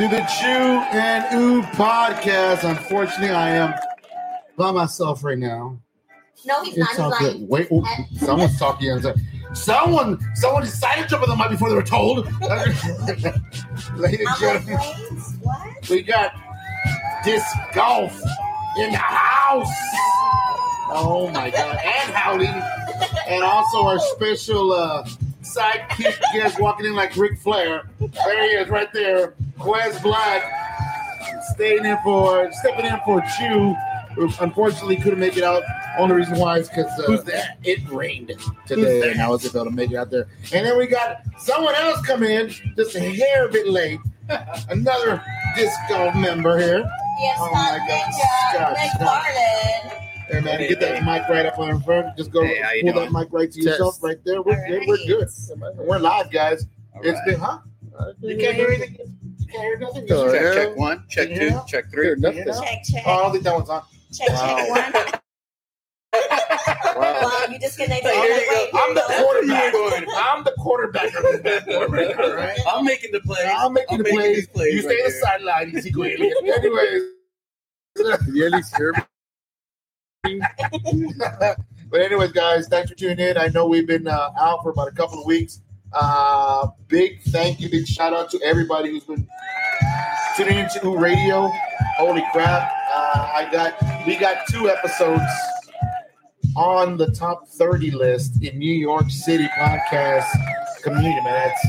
to the Chew and Ew podcast. Unfortunately, I am by myself right now. No, he's It's not. He's Wait, oh, someone's talking inside. Someone, someone decided to jump on the mic before they were told. Ladies and gentlemen, like, wait, what? we got disc golf in the house. Oh my god, and Howdy, and also our special uh, sidekick guest walking in like Ric Flair. There he is, right there, Quez Black, staying in for stepping in for Chew. who Unfortunately, couldn't make it out. Only reason why is because uh, Who's that? it rained today, and I wasn't able to make it out there. And then we got someone else come in, just a hair bit late. Another disc golf member here. Yes, Oh my God, Ninja, Scott, Nick Scott. Garland. Hey man, Hey, get that hey. mic right up on in front. Just go Hey, pull doing? that mic right to yourself Test. right there. We're, All we're good. We're live, guys. All It's right. been huh? You can't hear anything. You can't hear nothing. Check, yeah. check one, check two, Yeah. check three. Nothing. Check, check. Oh, I don't think that one's on. check, check. One. Wow. Wow, you disconnected. Here I'm you go. I'm the here you quarterback. Going. I'm the quarterback of this bad boy right now, right? I'm making the plays. I'm making the plays. plays You stay right the sideline. You see go Elliott. Anyways. Can you at least hear me? But anyways, guys, thanks for tuning in. I know we've been uh, out for about a couple of weeks. Uh, big thank you, big shout out to everybody who's been tuning into Radio. Holy crap! Uh, I got we got two episodes on the top thirty list in New York City podcast community. Man, that's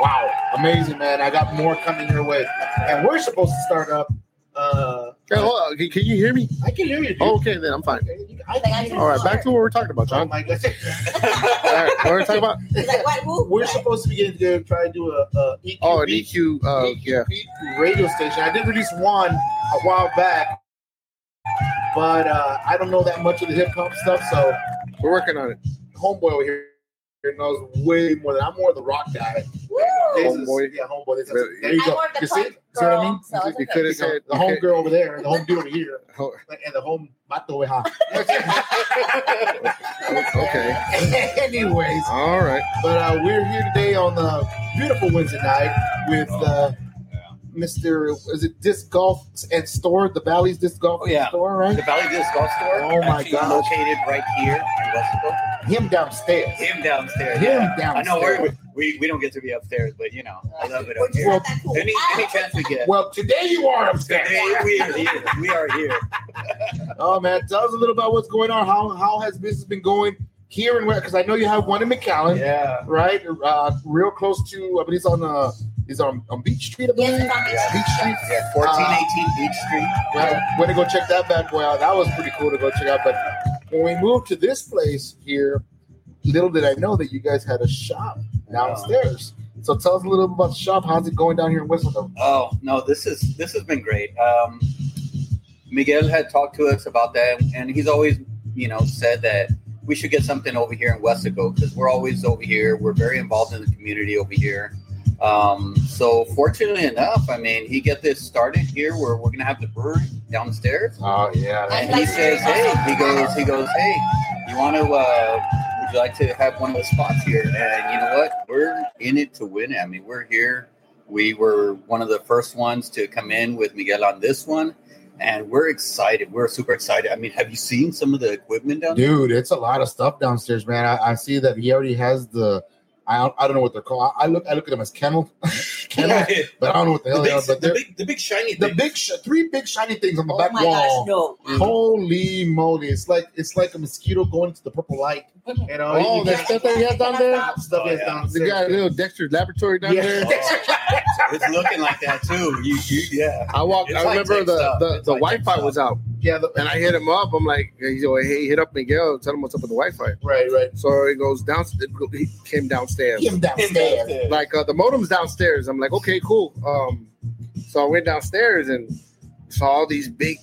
wow, amazing, man. I got more coming your way, and we're supposed to start up. Uh, Hey, hold on. Can, can you hear me? I can hear you. Dude. Okay, then I'm fine. Okay, you- I can. All right, back to what we're talking about, Oh John. my God. All right, what are we talking about? Like, what, who, we're supposed to be getting together and try to do a, a EQ, Oh, an EQ. Uh, yeah. radio station. I did release one a while back, but uh, I don't know that much of the hip hop stuff. So We're working on it. homeboy over here knows way more than I'm more the rock guy. Woo! Homeboy. yeah, homeboy. This is- there you go. the You see? punk See what I mean? so it's You could have said the home girl over there, the home dude over here, Oh, and the home mato huh? okay. Anyways, All right. But uh, we're here today on the beautiful Wednesday night with uh, Mr. Is it Disc Golf and Store, the Valley's Disc Golf Oh, yeah. Store, right? The Valley Disc Golf Store. Oh, my God! Located right here in. Him downstairs. Him downstairs. Him yeah. I downstairs. know we're, we we don't get to be upstairs, but you know I love it up here. not. Any any chance we get. Well, today you are upstairs. Today we are here. We are here. Oh man, tell us a little about what's going on. How how has business been going here and where? Because I know you have one in McAllen, Yeah. right? Uh, real close to. I believe it's on uh, is on on Beach Street. I believe. Yes, it's on Beach Yeah. Beach Street. Yeah. 1418 Beach Street. Well, way to go check that bad boy out. That was pretty cool to go check out. But when we moved to this place here, little did I know that you guys had a shop downstairs. So tell us a little about the shop. How's it going down here in Whistledown? Oh no, this is this has been great. Um, Miguel had talked to us about that, and he's always, you know, said that we should get something over here in Weslaco because we're always over here. We're very involved in the community over here. Um, so fortunately enough, I mean, he get this started here where we're gonna have the brewery downstairs. Oh yeah, And he says, "Hey," he goes, "He goes, hey, you want to? Uh, would you like to have one of the spots here?" And you know what? We're in it to win it. I mean, we're here. We were one of the first ones to come in with Miguel on this one, and we're excited. We're super excited. I mean, have you seen some of the equipment down there? dude, it's a lot of stuff downstairs, man. I, I see that he already has the. I don't, I don't know what they're called. I, I look I look at them as kennel, kennel, but I don't know what the hell the, they are. big, But the, they're big, the big shiny the thing. big sh- three big shiny things on the Oh back my wall. gosh, no. Mm. Holy moly! It's like it's like a mosquito going to the purple light. You oh, know, Oh, you that stuff that he has down there? stuff Oh, is yeah. downstairs. The guy, little Dexter's laboratory down Yeah. there. it's looking like that too. You, you, yeah. I walked. It's I remember the stuff. the, It's the high-tech Wi-Fi was out, yeah, the, and I hit him up. I'm like, he's like, hey, hit up Miguel, tell him what's up with the Wi-Fi. right, right. So he goes down. He came downstairs. Him downstairs. like uh, the modem's downstairs. I'm like, okay, cool. Um, so I went downstairs and saw all these big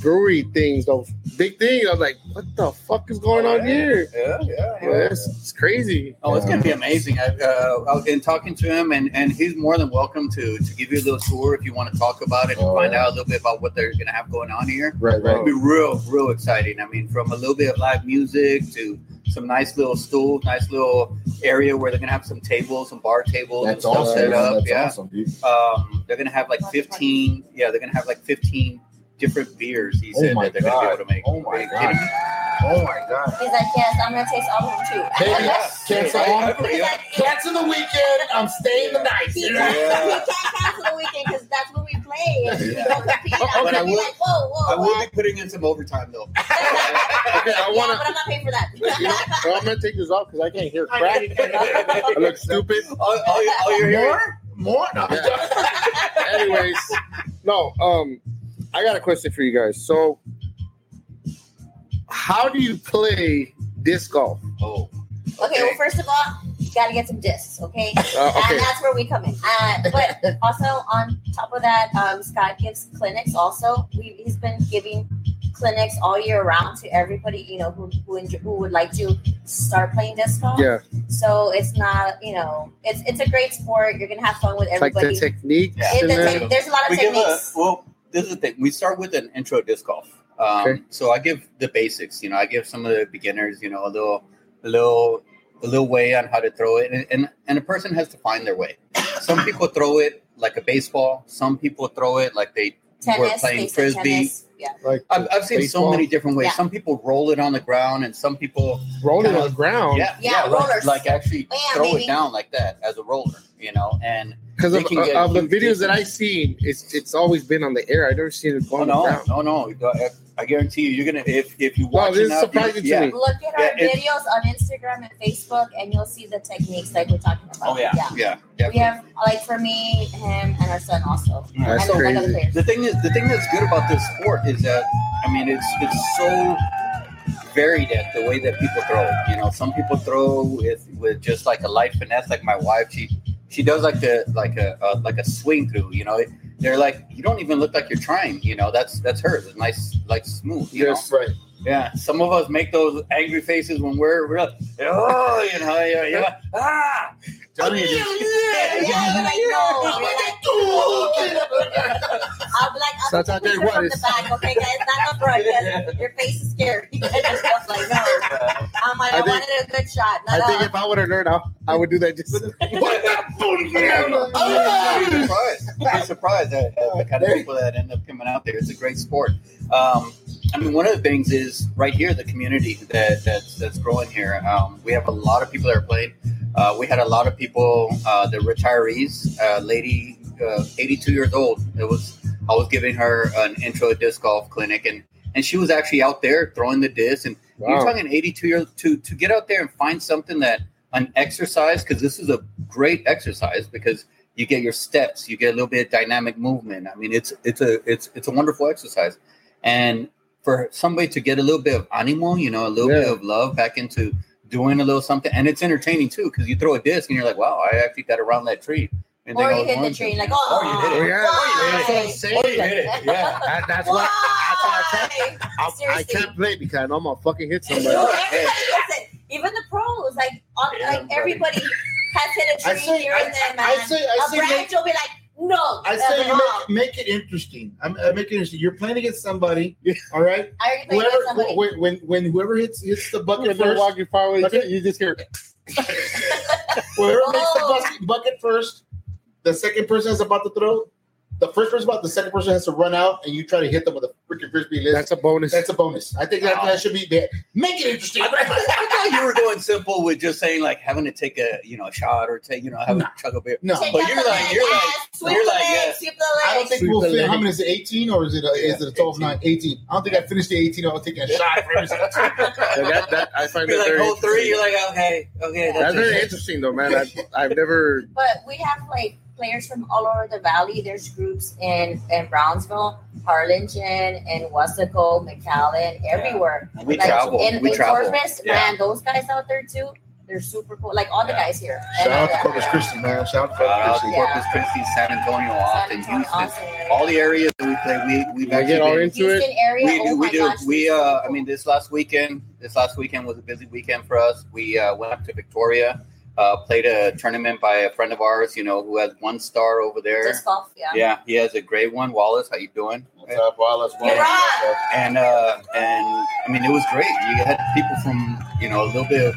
brewery things, those big things. I was like, what the fuck is going on here? Yeah, yeah, yeah. Yeah, it's, it's crazy. Oh, it's gonna be amazing. I, uh, I've been talking to him, and, and he's more than welcome to to give you a little tour if you want to talk about it and Oh, find yeah. out a little bit about what they're gonna have going on here. Right, right. It'll be real, real exciting. I mean, from a little bit of live music to some nice little stools, nice little area where they're gonna have some tables, some bar tables That's and stuff awesome. set up. That's yeah. awesome, dude. Um, they're gonna have like fifteen. Yeah, they're gonna have like fifteen different beers. He Oh said my that they're gonna be able to make. Oh my God. Oh my god. He's like, yes, I'm gonna taste all of them too. Hey, Yes. cancel I- on. I agree. He's like, Cancel the weekend. I'm staying the night. He you can't, he can't cancel the weekend because that's when we play. And we Yeah. Oh, I'm but gonna I be will- like, whoa, whoa, I will whoa. be putting in some overtime though. Okay, I want to. but I'm not paying for that. You know, well, I'm gonna take this off because I can't hear crap. I look stupid. all, all, you- all you're hearing. More? More? No. Anyways, no. Um, I got a question for you guys. So, how do you play disc golf? Oh, Okay, well, first of all, you gotta get some discs, okay? Uh, okay. And that's where we come in. Uh, but also on top of that, um, Scott gives clinics. Also, we, he's been giving clinics all year round to everybody you know who who, enjo- who would like to start playing disc golf. Yeah, So it's not you know it's it's a great sport. You're gonna have fun with it's like everybody. the technique. Yeah. It's the then- there's a lot of we give a techniques. well. This is the thing. We start with an intro disc golf. Um, Okay. So I give the basics. You know, I give some of the beginners. You know, a little, a little, a little way on how to throw it, and and, and a person has to find their way. Some people throw it like a baseball. Some people throw it like they were playing basic frisbee. tennis. Yeah. like I've, I've seen so many different ways. Yeah. Some people roll it on the ground, and some people roll kinda- on the ground. yeah, Yeah, like- rollers. like, actually yeah, throw baby. it down like that as a roller. You know, and Because of, can get of the huge videos that. I've seen, it's it's always been on the air. I've never seen it go Oh on the no, ground. no, no! I- I guarantee you, you're gonna if if you watch this is enough, you- surprising to yeah. me. Look at our Yeah, it- videos on Instagram and Facebook, and you'll see the techniques like we're talking about. Oh yeah, yeah. yeah. We definitely. have like for me, him, and our son also. That's and the- crazy. The thing is, the thing that's good about this sport is that I mean, it's it's so varied at the way that people throw. it. You know, some people throw with with just like a light finesse. Like my wife, she she does like the like a, a like a swing through. You know, it, they're like you don't even look like you're trying. You know, that's that's hers. It's nice, like smooth. You know? Yes. Right. Yeah, some of us make those angry faces when we're, we're like, oh, you know, yeah, yeah, ah, Johnny, Yeah, yeah, we're like, no. We're like, I'll be like, I'll That's take how a they picture from the back, okay, guys? Not the front, because your face is scary. You guys like, no. I'm like, I, I think- wanted a good shot. I Not think if I would have learned, I, I would do that. Just what You'd be fuck? surprised. Be surprised at, at the kind of people that end up coming out there. It's a great sport. Um, I mean, one of the things is right here, the community that that's, that's growing here. Um, we have a lot of people that are playing. Uh, we had a lot of people, uh, the retirees, uh, lady, uh, 82 years old. It was I was giving her an intro disc golf clinic, and and she was actually out there throwing the disc. And you're wow. talking 82 years to to get out there and find something that an exercise because this is a great exercise because you get your steps, you get a little bit of dynamic movement. I mean, it's it's a it's it's a wonderful exercise, and for somebody to get a little bit of animo, you know, a little bit of love back into doing a little something, and it's entertaining too because you throw a disc and you're like, wow, I actually got around that tree. And or you hit the tree, to- like, oh, Or you hit it. Oh, yeah. why? That's what I'm saying. Or you hit it. Yeah. That, that's why. Why I can't. I, I can't play because I know I'm gonna fucking hit Everybody somebody. Does it. Even the pros, like, on, Yeah, like everybody has hit a tree say, here I, and there, man. I say, I a say, branch make, will be like, no. I say, you wrong. make, make it interesting. I'm, I make it interesting. You're playing against somebody, all right? I already played with Whoever, somebody. when, when, when whoever hits hits the bucket first, walk you far away. Okay. You just hear. whoever makes the Oh. bucket, bucket first, the second person is about to throw. The first person about the second person has to run out, and you try to hit them with a freaking frisbee. List. That's a bonus. That's a bonus. I think that, Wow. that should be there. Make it interesting. I, I, I thought you were going simple with just saying like having to take a you know a shot or take you know having No. to chug a beer. no, Take but you're like- you're like- yes, you're like, leg, yeah. sweep the I don't think Sweep we'll the fit. How many is it? 18 or is it a, is it a 12 9? 18. I don't think I finished the 18. I was taking a shot for every second. Yeah, that, that, I find You're that like very hole three. You're like okay, okay. That's very interesting though, man. I, I've never. But we have like players from all over the valley. There's groups in, in Brownsville, Harlingen, and Weslaco, McAllen, everywhere. We like travel. in, we in travel. Corpus, Yeah. man, those guys out there too. They're super cool. Like all the guys here. Shout And, out to uh, Corpus Christi, man. Shout out to Shout Corpus to Christi. Yeah. Corpus Christi, San Antonio, San Austin, Antonio, Houston, Austin area. all the areas that we play. We we've get all been- into it. Houston area. we oh do, we my do. gosh, we uh, so I mean, this last weekend, this last weekend was a busy weekend for us. We uh, went up to Victoria, uh, played a tournament by a friend of ours, you know, who has one star over there. disc golf. Yeah. Yeah, he has a great one. Wallace, how you doing? What's up, Wallace? You're. And uh, and I mean, it was great. You had people from you know a little bit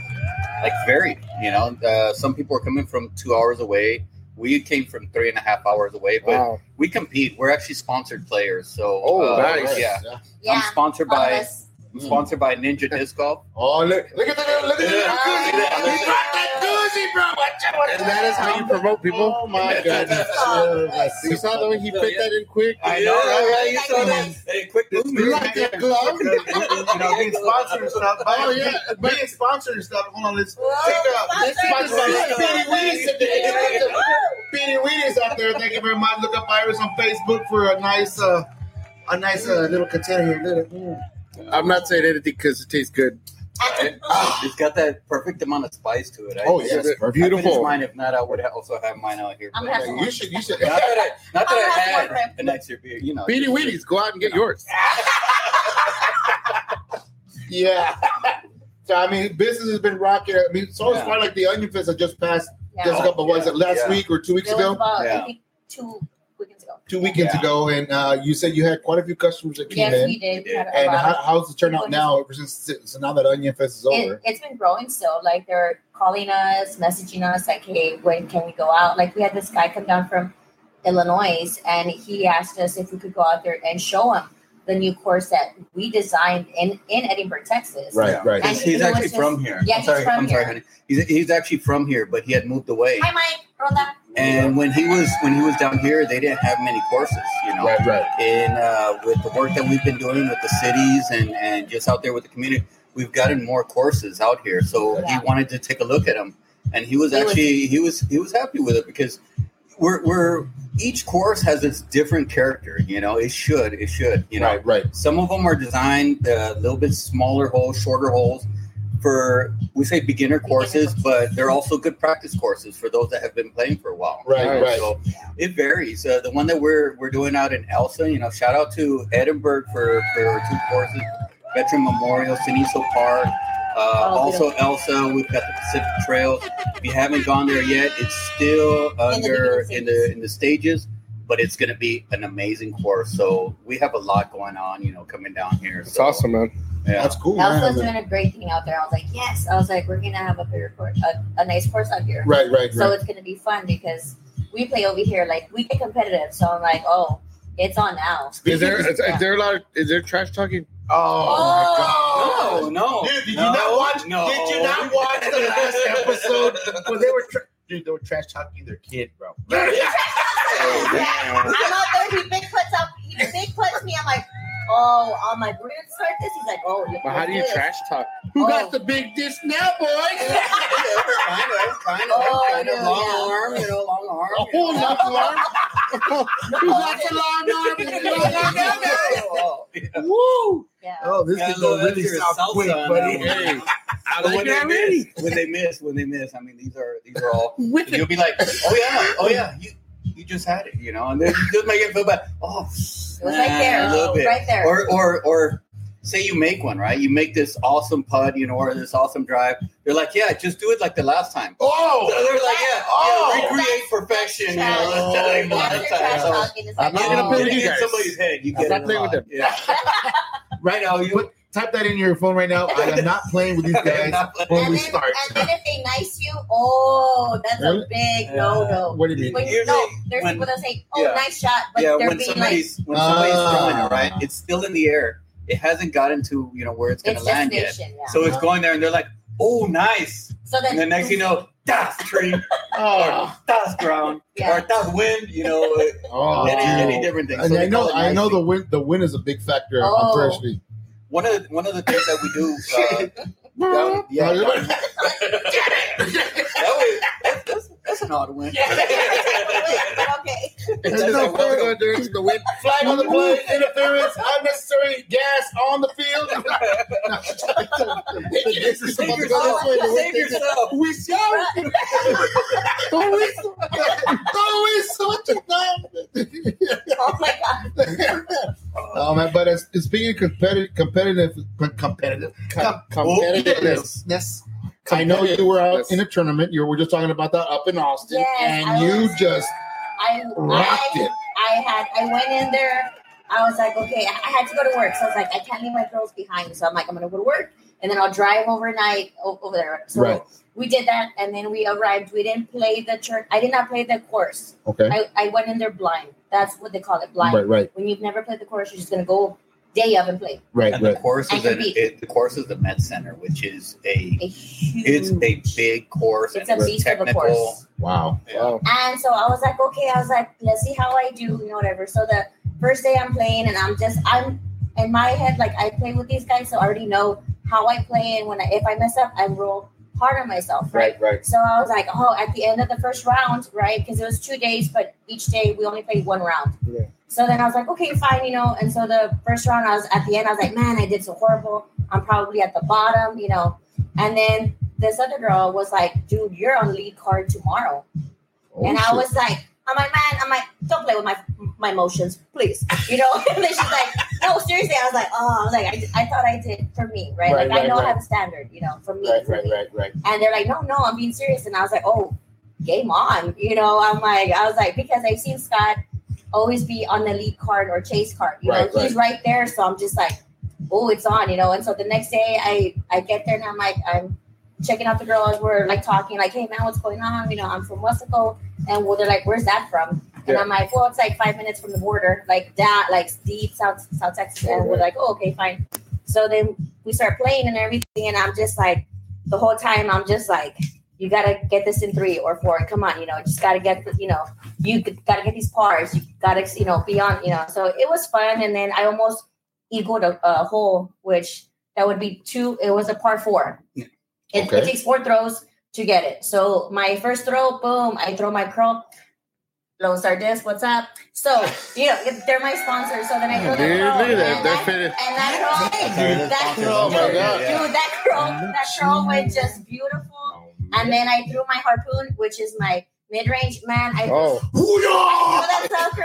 like varied. You know, uh, some people are coming from two hours away. We came from three and a half hours away, but Wow. we compete. We're actually sponsored players. So Oh, uh, nice. Yeah, Yeah. I'm sponsored all by us. I'm sponsored by Ninja Disc Golf. Oh, look, look at the look at the Yeah. koozie. He brought that koozie, bro. Watch out, watch And that is how you promote people. Oh my goodness. Oh, Uh, You saw the way he fit that in quick. I know, right? right? You saw that? Nice. Hey, quick You like that glove? you know, being sponsored and stuff. Oh, yeah. being sponsored and stuff. Hold on, let's Whoa, take a let's sponsor. sponsor Weenies today. Weenies out there. Thank you very much. Look up Iris on Facebook for a nice, uh, a nice uh, little container here. Little. I'm not saying anything because it tastes good. Ah, it's got that perfect amount of spice to it. I- Oh yes, it- perfect. I Beautiful. mine. If not, I would also have mine out here. I'm but- Yeah, you should, you should. not that I, not that I'm I gonna have had one for- an extra beer. You know, Beanie Weenies, go out and get yours. Yeah. So I mean, business has been rocking. I mean, so it's Yeah. probably like the Onion Fest that just passed Yeah. just a couple. Was it last Yeah. week or two weeks It was ago? about, Yeah. I two ago. Two weekends Yeah. ago, and uh, you said you had quite a few customers that came Yes, in. we did. We And lot how, of- how's the turnout now? Ever since so now that Onion Fest is over, it, it's been growing still. Like they're calling us, messaging us, like, "Hey, when can we go out?" Like we had this guy come down from Illinois, and he asked us if we could go out there and show him the new course that we designed in in Edinburg, Texas. right, Yeah. right. And He's, he's actually just- from here. yeah, I'm he's sorry. from I'm sorry, honey. He's, he's actually from here, but he had moved away. Hi, Mike. Rhonda. And when he was when he was down here, they didn't have many courses. You know, Right, right. and uh, with the work that we've been doing with the cities and and just out there with the community, we've gotten more courses out here. So Yeah. he wanted to take a look at them, and he was He was- actually he was he was happy with it because we're we're each course has its different character. You know, it should it should you know. Right, right. Some of them are designed uh, a little bit smaller holes, shorter holes for we say beginner courses, but they're also good practice courses for those that have been playing for a while. Right, Nice. right. So it varies. Uh, the one that we're we're doing out in Elsa, you know, shout out to Edinburg for for two courses, Veteran Memorial, Cenizo Park. Uh, also Elsa, we've got the Pacific Trails. If you haven't gone there yet, it's still under beginning in the in the stages, but it's going to be an amazing course. So we have a lot going on, you know, coming down here. It's so, awesome, man. Yeah. That's cool, Elsa's man. doing a great thing out there. I was like, yes. I was like, we're gonna have a bigger course, a, a nice course out here. Right, right, So right. it's gonna be fun because we play over here. Like we get competitive. So I'm like, oh, it's on now. Is there is, Yeah. is there a lot? Of, is there trash talking? Oh, oh No, no. Dude, did you not watch? No. Did you not watch the last episode when they were? Tra- dude, they were trash talking their kid, bro. I'm out there. He big puts up. He big puts me. I'm like, oh, on my we're gonna start this. He's like, oh, But how do you this. trash talk? Who Oh. got the big dish now, boys? kind of, kind of, Oh, kind of long yeah. arm, you know, long arm. Oh, you know. long arm. Who got the long arm? Long arm. Oh. Woo! Yeah. Oh, this Yeah, could go really that's south quick, buddy. Hey, I But like when it they miss, when they miss, when they miss, I mean, these are these are all. You'll be like, oh yeah, oh yeah, you you just had it, you know, and then you just make it feel bad. Oh, It was right there. a little bit. Right there. Or or or say you make one, right? You make this awesome putt, you know, or this awesome drive. They're like, yeah, just do it like the last time. Oh! So Oh, they're like, yeah, Oh. yeah recreate perfection. You know, Trash. let's tell you a lot That's of your trash times. So, I'm not gonna oh. play with it you in guys. somebody's head. You I'm get not it playing with them. Yeah. right now, you Put, type that in your phone right now. I am not playing with these guys Not playing. when and we then, start. and then if they nice you, oh, that's Really? a big Yeah. no no. What do you mean? When you, Usually no, there's when- people that say, "Oh, yeah. nice shot," but yeah, they're when being like, somebody's when somebody's throwing Ah. it, right? It's still in the air. It hasn't gotten to you know where it's going to "It's land yet. Yeah. So it's going there, and they're like, "Oh, nice!" So then, And the next, you know, that's tree, Oh, or that's ground, Yeah. or that's wind. You know, oh, any, any different thing. And So I know, it I know nicely. the wind. The win is a big factor Oh. on first street. One of the, one of the things that we do. Uh, down, yeah, down, that was that's, that's, that's an odd win. but okay. It's Just no like, what's fair. going the wind? Flag on the play, interference, unnecessary gas on the field. this is Save about to go this way. The Save yourself. We shout. Todo eso. Todo eso. Oh my god. Oh man, but as, as being competitive, competitive, competitive, com- competitiveness. I know you were out in a tournament. You were just talking about that up in Austin, Yes, and I you was- just I rocked I, it. I had I went in there. I was like, okay, I had to go to work, so I was like, I can't leave my girls behind. So I'm like, I'm gonna go to work, and then I'll drive overnight over there. So Right. we did that, and then we arrived. We didn't play the turn. I did not play the course. Okay. I, I went in there blind. That's what they call it, blind. Right, right, When you've never played the course, you're just gonna go day of and play. right, And the right. course is can an, beat. it, the course is the Met Center, which is a A huge. it's a big course It's and a it's beast of a technical. course. Wow. Wow. And so I was like, okay, I was like, let's see how I do, you know, whatever. So the first day I'm playing, and I'm just, I'm in my head, like I play with these guys, so I already know how I play, and when I, if I mess up, I roll hard on myself, right? Right, right. So I was like, oh, at the end of the first round, right? Because it was two days, but each day we only played one round. Yeah. So then I was like, okay, fine, you know. And so the first round, I was at the end, I was like, man, I did so horrible. I'm probably at the bottom, you know. And then this other girl was like, dude, you're on lead card tomorrow. Oh, and I was like, I'm like, man, I'm like, don't play with my my emotions, please. You know? and then she's like, no, seriously. I was like, oh, I was like, I, I thought I did for me, right? Right, like, I right, know I have a standard, you know, for me. right, for right, me. right, right. And they're like, no, no, I'm being serious. And I was like, oh, game on. You know, I'm like, I was like, because I've seen Scott always be on the lead card or chase card. You Right, know, he's right there. So I'm just like, oh, it's on, you know. And so the next day I I get there and I'm like, I'm checking out the girls. We're like talking, like, hey man, what's going on? You know, I'm from Weslaco. And well, they're like, where's that from? And Yeah. I'm like, well, it's like five minutes from the border, like that, like deep South South Texas. And we're like, oh, okay, fine. So then we start playing and everything, and I'm just like, the whole time I'm just like, you gotta get this in three or four. Come on, you know, just gotta get, you know, you gotta get these pars. You gotta, you know, be on, you know. So it was fun, and then I almost equaled a, a hole, which that would be two. It was a par four. Yeah. It, Okay. it takes four throws to get it. So my first throw, boom, I throw my curl. Lone Star Disc, what's up? So, you know, they're my sponsor. So then I throw the Dude, curl. look and that- and that curl, Dude, that, Oh my dude, God. dude, that curl, that curl went just beautiful. And then I threw my harpoon, which is my mid-range. Man, I Oh, threw that sucker.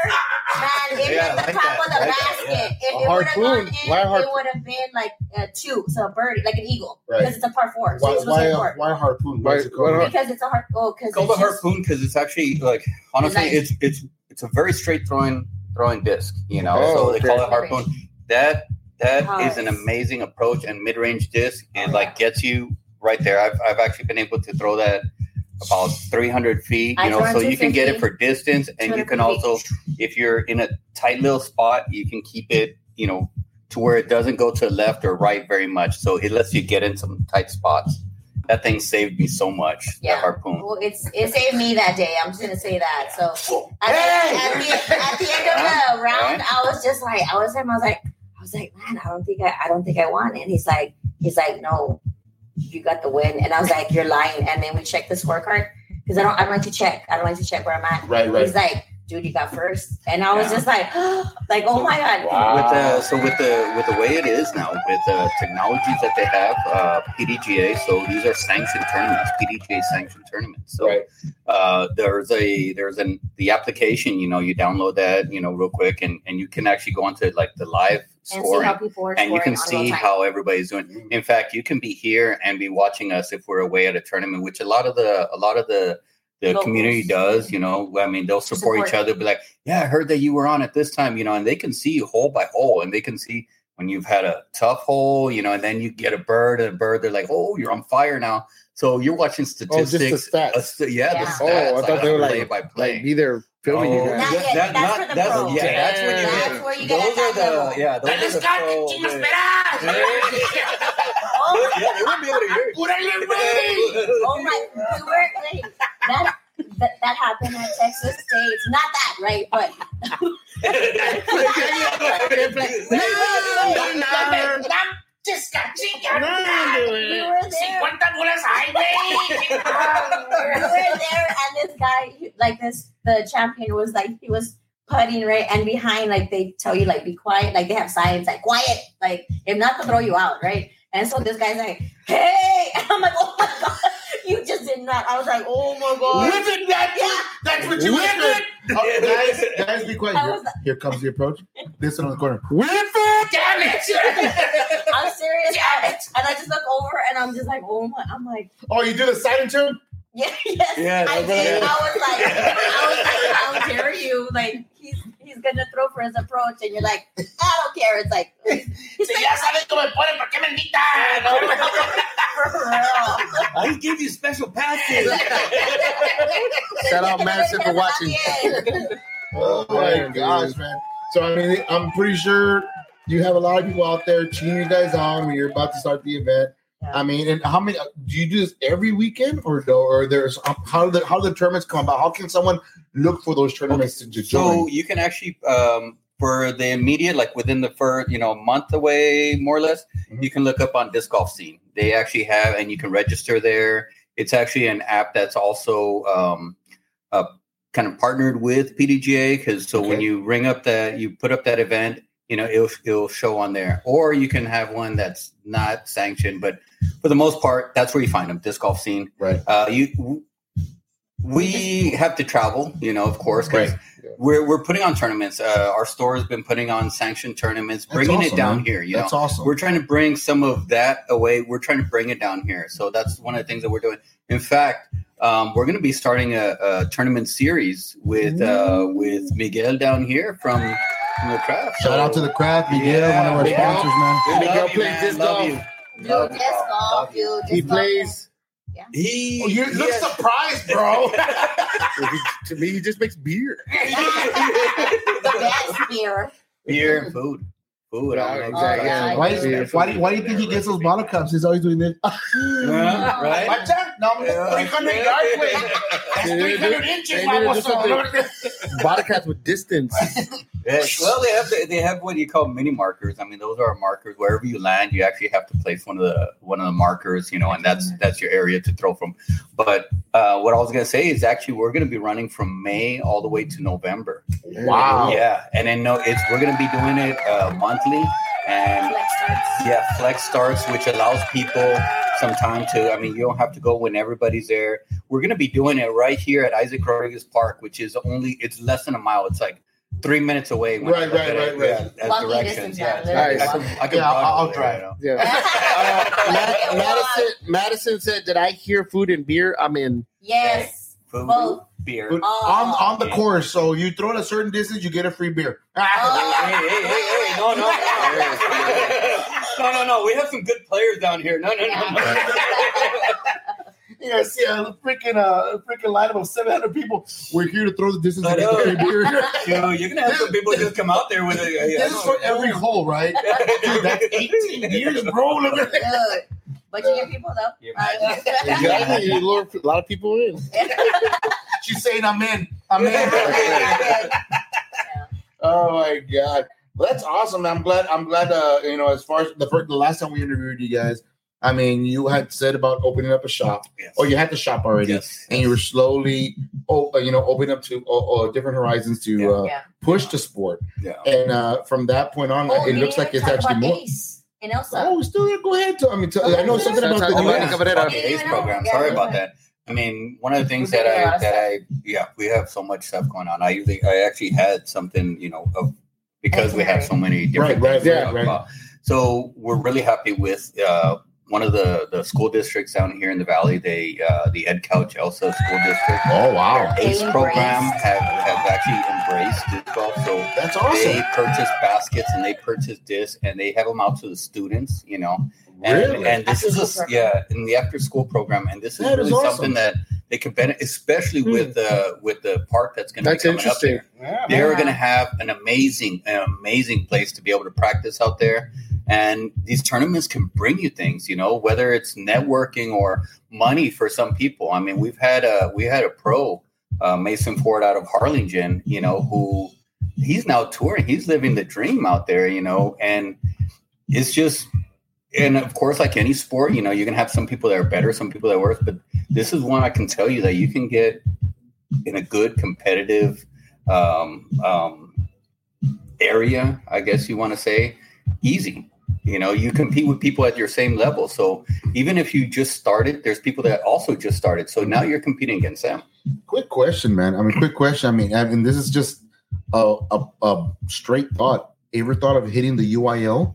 Man, it Yeah, hit I the like top that. of the I like that, basket. yeah. If A it would have gone in, Why it would have been like a two, so a birdie, like an eagle, Right. because it's a par four. So Why, it why, a uh, why harpoon? Why- Why is it called? why- Because it's a har- oh, because It's called a just, harpoon because it's actually like honestly, Nice. it's it's it's a very straight throwing throwing disc. You know, Oh, so they call it harpoon. That that is an amazing approach and mid range disc. and Oh, like gets you right there. I've I've actually been able to throw that about 300 feet. You know, so you can get it for distance, and you can also, if you're in a tight little spot, you can keep it. You know. To where it doesn't go to the left or right very much, so it lets you get in some tight spots. That thing saved me so much. Yeah. That harpoon. Well, it's it saved me that day. I'm just gonna say that. So at, Hey! the, at, the, at the end of the round, I was just like, I was him. I was like, I was like, man, I don't think I, I don't think I won. And he's like, he's like, no, you got the win. And I was like, you're lying. And then we checked the scorecard because I don't, I don't like to check. I don't like to check where I'm at. Right, right. He's like, dude, you got first. And I was Yeah. just like, like, oh my god. Wow. with the so with the with the way it is now with the technologies that they have uh pdga so these are sanctioned tournaments pdga sanctioned tournaments so Right. uh there's a there's an the application you know you download that you know real quick and and you can actually go onto like the live And see scoring how people are and you can see how everybody's doing in fact you can be here and be watching us if we're away at a tournament which a lot of the a lot of the the Locals. community does you know i mean they'll support, each other be like yeah i heard that you were on at this time you know and they can see hole by hole and they can see when you've had a tough hole you know and then you get a bird and a bird they're like oh you're on fire now so you're watching statistics. oh, just the statistics stats. uh, yeah, Yeah. the stats, Oh, I thought they were play like, by play like be there filming you Oh, guys. Not that- That's not- for the that's- pros. yeah, that's when you That's where you get those are that level. the yeah those are the pro, the- Oh, yeah they won't be able to hear. Oh my, we were wait, that, that that happened at Texas State. Not that, right? But we were there. we were there, and this guy, like this, the champion was like he was putting right, and behind like they tell you like be quiet, like they have signs like quiet, like if not to throw you out, right? And so this guy's like, hey, and I'm like, oh my god, you just did not. I was like, oh my god. Live it, that, Yeah. that's what you Live whispered. Oh, guys, guys, be quiet. Here, was- here comes the approach. Listen on the corner. With it. Damn it! I'm serious. I- and I just look over and I'm just like, oh my, I'm like, oh, you do the silent turn? Yeah, yes, Yeah, I that's did. I was like, I was like, how dare you? Like, he's he's gonna throw for his approach, and you're like, I don't care. It's like, he's like, sabes cómo me ponen, ¿por qué me invitan? I gave you special passes. Shout out Madison for watching. Oh, oh my gosh, man. So I mean, I'm pretty sure you have a lot of people out there cheering you guys on when you're about to start the event. Yeah. I mean, and how many do you do this every weekend, or no? Or there's how do the how do the tournaments come about? How can someone look for those tournaments to, to So you can actually um, for the immediate, like within the first, you know, month away, more or less, Mhm. you can look up on disc golf scene. They actually have, and you can register there. It's actually an app that's also um, uh, kind of partnered with PDGA because so when you ring up that, you put up that event, you know, it'll it'll show on there. Or you can have one that's not sanctioned, but for the most part, that's where you find them. Disc golf scene. Right. Uh, you. We have to travel, you know, of course, 'cause Right. we're we're putting on tournaments. Uh, our store has been putting on sanctioned tournaments, That's bringing it down man. here. You That's know, awesome. we're trying to bring some of that away. We're trying to bring it down here. So that's one of the things that we're doing. In fact, um, we're going to be starting a, a tournament series with uh, with Miguel down here from, from the craft. Shout out to the craft, Miguel, one of our Miguel. sponsors, man. We Miguel love you, plays man. disc Love golf. you. Love disc you. golf, Love you. He disc golf. plays. He, Oh, you he look has- surprised, bro. to me, he just makes beer. the best beer. beer and food. Food. Yeah, I don't know. exactly. Yeah. why, Yeah. why, do, why do you think he gets those bottle cups? He's always doing this. Yeah, right? My turn. No, I'm Yeah. 300 yard play. That's 300 inches. They my need to do muscle. something. Bottle caps with distance. Yeah, well, they have they have what you call mini markers. I mean, those are markers. Wherever you land, you actually have to place one of the one of the markers, you know, and that's that's your area to throw from. But uh, what I was gonna say is actually we're gonna be running from May all the way to November. Wow. Yeah, and then no, it's we're gonna be doing it uh, monthly, and Flex yeah, flex starts, which allows people some time to. I mean, you don't have to go when everybody's there. We're gonna be doing it right here at Isaac Rodriguez Park, which is only it's less than a mile. It's like three minutes away. when I Right, look right, at right, right. Yeah, directions. Yeah, yeah, I can, I can yeah, I'll, over there, drive. you. Yeah. Uh, Madison, Madison said, "Did I hear food and beer? I'm in." Yes. Food, Both. beer. But Oh. on, on the course, so you throw it a certain distance, you get a free beer. Hey, hey, hey, hey, no, no, no, no, no, no. We have some good players down here. No, no, no, no. Yeah, see a freaking uh, a freaking lineup of 700 people. We're here to throw the distance I and get the know. free beer. Dude, you're gonna have some people just come out there with a. this is for every hole, right? Dude, that's 18 years, bro. Look at that. Good. But you get people though. Yeah. Uh, Exactly. You lure a lot of people in. She's saying, I'm in. I'm in. Oh my god, well, that's awesome. I'm glad. I'm glad. Uh, you know, as far as the first, the last time we interviewed you guys, I mean, you had said about opening up a shop, Yes. or you had the shop already, Yes. and you were slowly, oh, uh, you know, opening up to uh, uh, different horizons to Yeah. uh, Yeah. push the sport. Yeah. And uh, from that point on, Oh, it looks like it's actually more. Ace in Elsa. Oh, still, yeah, go ahead. Tell, I mean, tell, I know something about the to Cabrera. On the ACE program. Yeah, Sorry about that. I mean, one of the things that doing a lot I that. I yeah, we have so much stuff going on. I usually I actually had something, you know, of because we have so many different Right, right, things yeah, right. about. So we're really happy with uh, one of the the school districts down here in the valley. They uh, the Edcouch Elsa School District. Oh wow, ACE program have, have actually embraced disc golf. So that's they awesome. purchase baskets and they purchase discs and they have them out to the students, you know. And, Really? and this After is a, yeah, in the after school program, and this is That is really awesome. something that they could benefit, especially with the with the park that's going to be That's coming up interesting. there. They're going to have an amazing, an amazing place to be able to practice out there, and these tournaments can bring you things, you know, whether it's networking or money for some people. I mean, we've had a we had a pro, uh, Mason Ford out of Harlingen, you know, who he's now touring, he's living the dream out there, you know, and it's just and of course, like any sport, you know, you can have some people that are better, some people that are worse. But this is one I can tell you that you can get in a good competitive um, um, area, I guess you want to say, easy. You know, you compete with people at your same level. So even if you just started, there's people that also just started. So now you're competing against them. Quick question, man. I mean, quick question. I mean, I mean, this is just a, a, a straight thought. Ever thought of hitting the UIL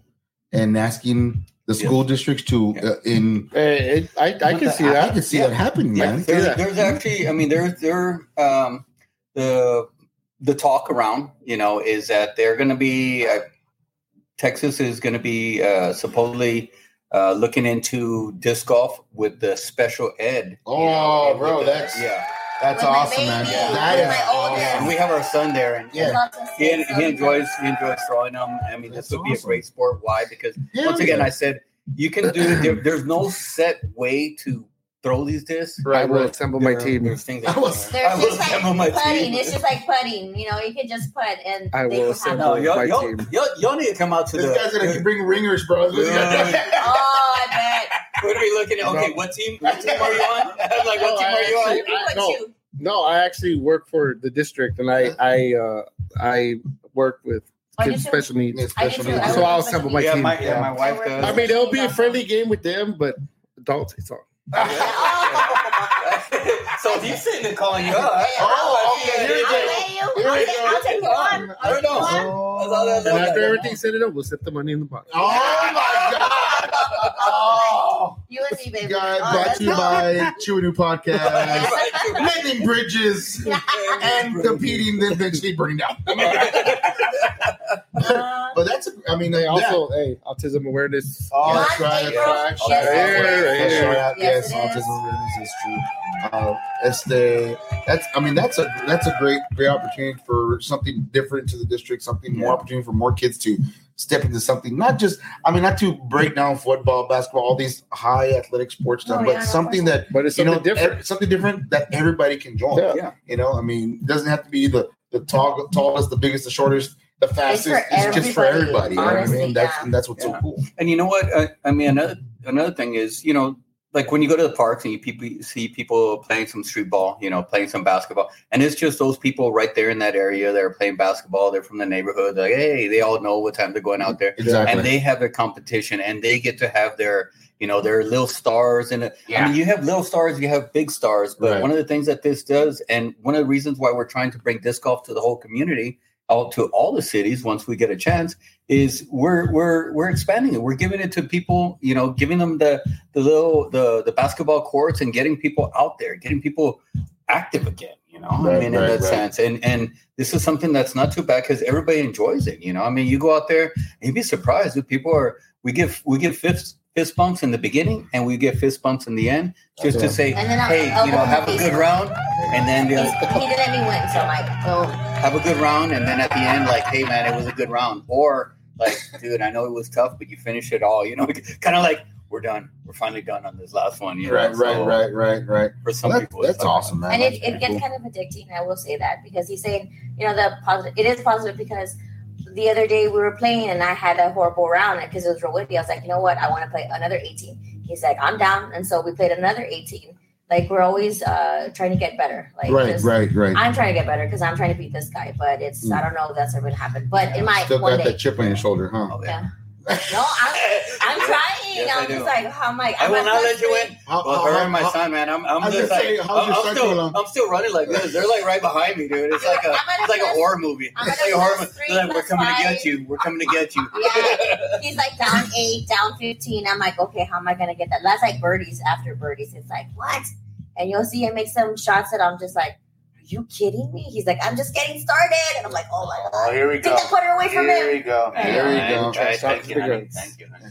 and asking the Yeah. school districts to uh, in? Eh, it- I, I can see that. I, can see Yeah. that happening, Yeah, man. there's, there's actually, I mean, there's there um, the the talk around, you know, is that they're going to be uh, Texas is going to be uh, supposedly uh, looking into disc golf with the special ed. you Oh, know, bro, with the- that's- yeah. That's With awesome, man. baby, That with is my oldest. And we have our son there, and Yeah. He, he enjoys he enjoys throwing them. I mean, this That's would be a great sport. Why? Because Hell once again, yeah. I said you can do. There, there's no set way to throw these discs. Right, I will assemble my team. There's things I that was- They're I will just assemble my like putting. team. It's just like putting. You know, you can just put and I they will can assemble. No, have. y'all, my y'all, team. y'all, y'all need to come out to This the. guy's gonna bring ringers, bro. Yeah. Oh, I bet. What are we looking at? Okay, No. what team? What team are you on? I'm like, No, what team I are you on? actually- I- no. No, I actually work for the district, and I I uh, I work with kids special needs. Yeah, special needs. So I'll assemble my yeah, team. my, yeah, my wife does. I mean, it'll be a friendly game with them, but adults, it's all. so if he's sitting there calling you up. Oh, oh, okay, here we I'll go. let you. Here I'll we take, go. I'll take you on. I don't know. I'll take you on. Oh, That's And all after everything's set it up, we'll set the money in the box. oh my god! Oh, You and me, baby. guy Oh, brought to you by Chew New Podcast, mending bridges and competing, then eventually burning down. But that's, a, I mean, They yeah. also, hey, autism awareness. Oh, Not that's right. April. That's right. Yes, Yes, it is. yes, autism awareness is true. Uh, it's the that's I mean that's a that's a great great opportunity for something different to the district, something more opportunity for more kids to step into something not just I mean not to break down football, basketball, all these high athletic sports stuff, Oh, but yeah, no, something that But it's you something know different. ev- something different that everybody can join. Yeah. Yeah. You know, I mean, it doesn't have to be the the tall, tallest, the biggest, the shortest, the fastest. for It's, just for everybody. everybody, you know I honestly, mean, that's yeah. and that's what's Yeah. so cool. And you know what? I, I mean, another another thing is, you know, like when you go to the parks and you people you see people playing some street ball, you know, playing some basketball, and it's just those people right there in that area. They're playing basketball. They're from the neighborhood. Like, hey, they all know what time they're going out there, Exactly. and they have their competition, and they get to have their, you know, their little stars. And I mean, you have little stars, you have big stars, but Right. one of the things that this does, and one of the reasons why we're trying to bring disc golf to the whole community, out to all the cities once we get a chance, is we're we're we're expanding it. We're giving it to people, you know, giving them the the little the the basketball courts and getting people out there, getting people active again. You know, I Right, mean, in that right. sense, and and this is something that's not too bad because everybody enjoys it. You know, I mean, you go out there, and you'd be surprised if people are. We give we give fist fist bumps in the beginning, and we get fist bumps in the end, just to say, And then I'll- hey, I'll you know, have a good round, and then He the, he didn't let me win, so I'm like, boom. have a good round, and then at the end, like, hey man, it was a good round, or like, dude, I know it was tough, but you finished it all. You know, kind of like we're done, we're finally done on this last one. You know? Right, right, So, right, right, right. For some Well, that- people, it's that's like- awesome, man. and That's it, it pretty gets cool. kind of addicting. I will say that because he's saying, you know, the positive. It is positive because the other day we were playing and I had a horrible round because it was real windy. I was like, you know what? I want to play another 18. He's like, I'm down, and so we played another 18. Like we're always uh trying to get better. Like right, just- right, right. I'm trying to get better because I'm trying to beat this guy, but it's I don't know if that's ever gonna happen. But it might Still one got day. that chip on your shoulder, huh? Oh, Yeah. No, I'm I'm trying. Yes, I I'm just like, oh how am I? I I'm will not plus let you three. win. How, Well, how- her and my how- son, man, I'm, I'm I just gonna like, say, how's I'm, your I'm still, doing? I'm still running like this. They're like right behind me, dude. It's like a, I'm at it's like a horror movie. It's like a a horror movie. They're like, we're plus coming to get you. We're coming to get you. Yeah. He's like down eight, down fifteen. I'm like, okay, how am I gonna get that? That's like birdies after birdies. It's like what? And you'll see him make some shots that I'm just like, are you kidding me? He's like, I'm just getting started, and I'm like, oh my God. Oh, here we go. take go. the putter away from Here him. we go. Yeah. Here we Yeah, go. I tried. Stop Thank you, honey. Thank you. honey.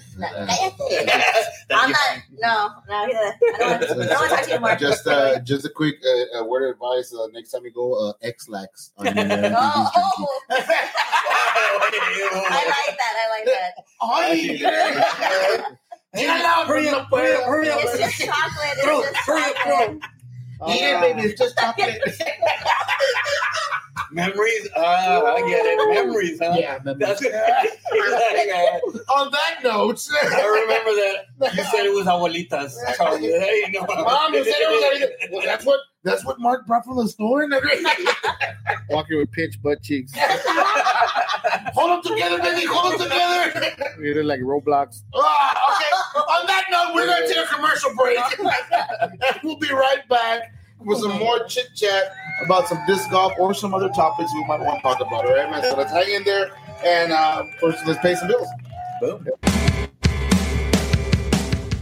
No, I'm not. honey. No, no. I don't want, I don't want to talk to you anymore. Just uh, just a quick uh, uh, word of advice. Uh, next time you go, uh, Ex-Lax. on your, uh, Oh, oh, I like that. I like that. Oh, yeah. Hurry up, hurry up, hurry up. It's just chocolate. Throw, It's just hurry Yeah, baby, it's just chocolate. Memories? Uh, I get it. Memories, huh? yeah, man. That's On that note, I remember that you said it was abuelitas. Charlie. Hey, no. Mom, you said it was well, that's what that's what Mark brought from the store. Walking with pitch butt cheeks. Hold them together, baby. Hold them together. We did like Roblox. Ah, okay. On that note, we're gonna take a commercial break. and we'll be right back with some more chit chat about some disc golf or some other topics we might want to talk about. All right, man. So let's hang in there and uh, first let's pay some bills. Boom.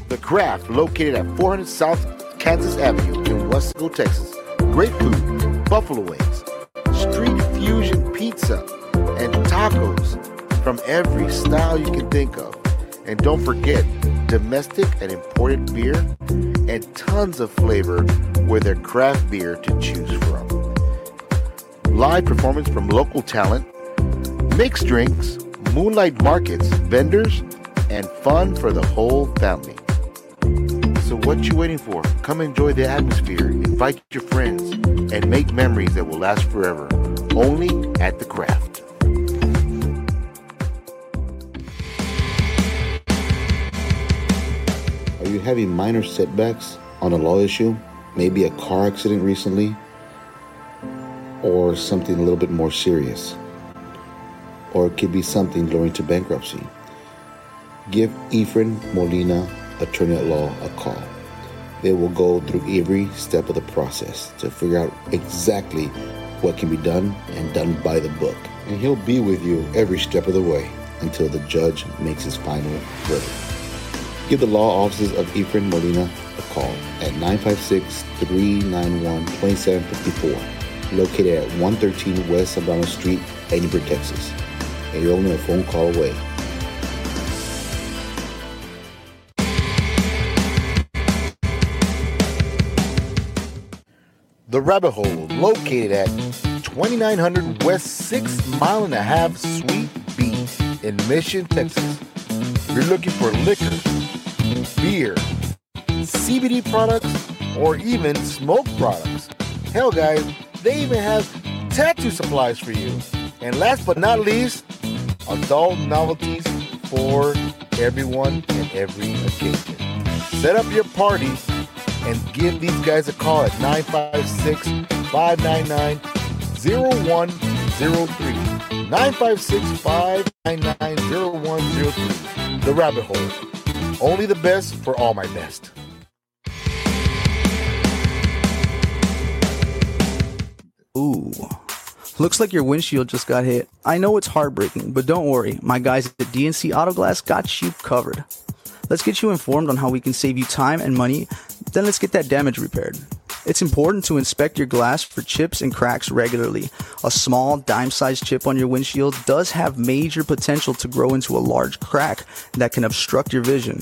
The Craft, located at 400 South Kansas Avenue in Weslaco, Texas. Great food, buffalo wings, street fusion pizza, and tacos from every style you can think of. And don't forget, domestic and imported beer and tons of flavor with their craft beer to choose from. Live performance from local talent, mixed drinks, moonlight markets, vendors, and fun for the whole family. So what you waiting for? Come enjoy the atmosphere, invite your friends, and make memories that will last forever. Only at the craft. Are you having minor setbacks on a law issue? Maybe a car accident recently? Or something a little bit more serious? Or it could be something luring to bankruptcy. Give Ephraim Molina, attorney at law, a call. They will go through every step of the process to figure out exactly what can be done and done by the book. And he'll be with you every step of the way until the judge makes his final verdict. Give the law offices of Ephraim Molina a call at 956 391 2754, located at 113 West Zambrano Street, Edinburg, Texas. And you're only a phone call away. The Rabbit Hole, located at 2900 West 6 Mile and a Half Suite B in Mission, Texas. If you're looking for liquor, beer, CBD products, or even smoke products. Hell, guys, they even have tattoo supplies for you. And last but not least, adult novelties for everyone and every occasion. Set up your party and give these guys a call at 956 599 0103. 956 599 0103. The Rabbit Hole. Only the best for all my best. Ooh. Looks like your windshield just got hit. I know it's heartbreaking, but don't worry. My guys at DNC Autoglass got you covered. Let's get you informed on how we can save you time and money. Then let's get that damage repaired. It's important to inspect your glass for chips and cracks regularly. A small dime sized chip on your windshield does have major potential to grow into a large crack that can obstruct your vision.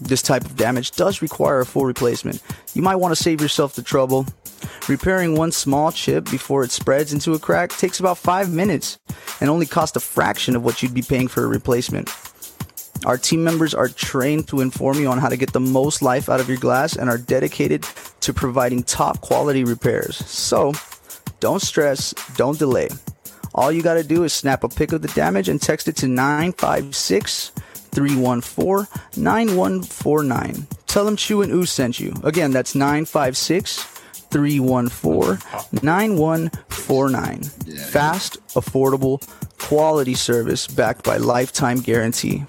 This type of damage does require a full replacement. You might want to save yourself the trouble. Repairing one small chip before it spreads into a crack takes about 5 minutes and only costs a fraction of what you'd be paying for a replacement. Our team members are trained to inform you on how to get the most life out of your glass and are dedicated to providing top quality repairs. So, don't stress, don't delay. All you got to do is snap a pic of the damage and text it to 956 314 9149. Tell them Chew and Ew sent you. Again, that's 956 314 9149. Fast, affordable, quality service backed by lifetime guarantee.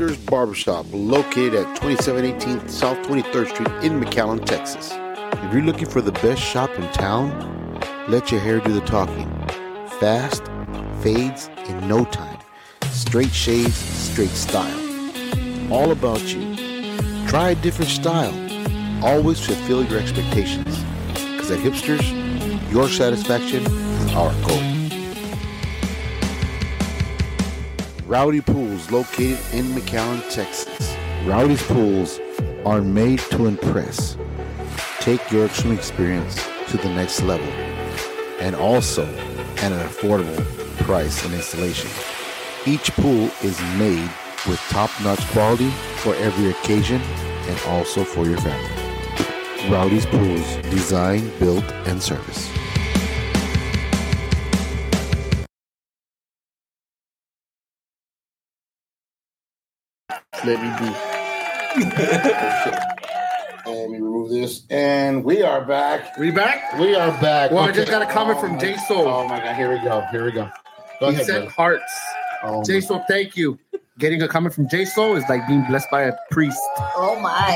Hipsters Barbershop, located at 2718 South 23rd Street in McAllen, Texas. If you're looking for the best shop in town, let your hair do the talking. Fast, fades in no time. Straight shaves, straight style. All about you. Try a different style. Always fulfill your expectations. Because at Hipsters, your satisfaction is our goal. Rowdy Pools, located in McAllen, Texas. Rowdy's Pools are made to impress. Take your swim experience to the next level, and also at an affordable price and installation. Each pool is made with top-notch quality for every occasion and also for your family. Rowdy's Pools, design, build, and service. Let me be. And let me remove this. And we are back. We back? We are back. Well, I just got a comment from oh my- Jay Soul. Oh my god, here we go. Here we go. Go he ahead, said brother. hearts. Oh, Jay Soul, thank you. Getting a comment from Jay Soul is like being blessed by a priest. Oh my.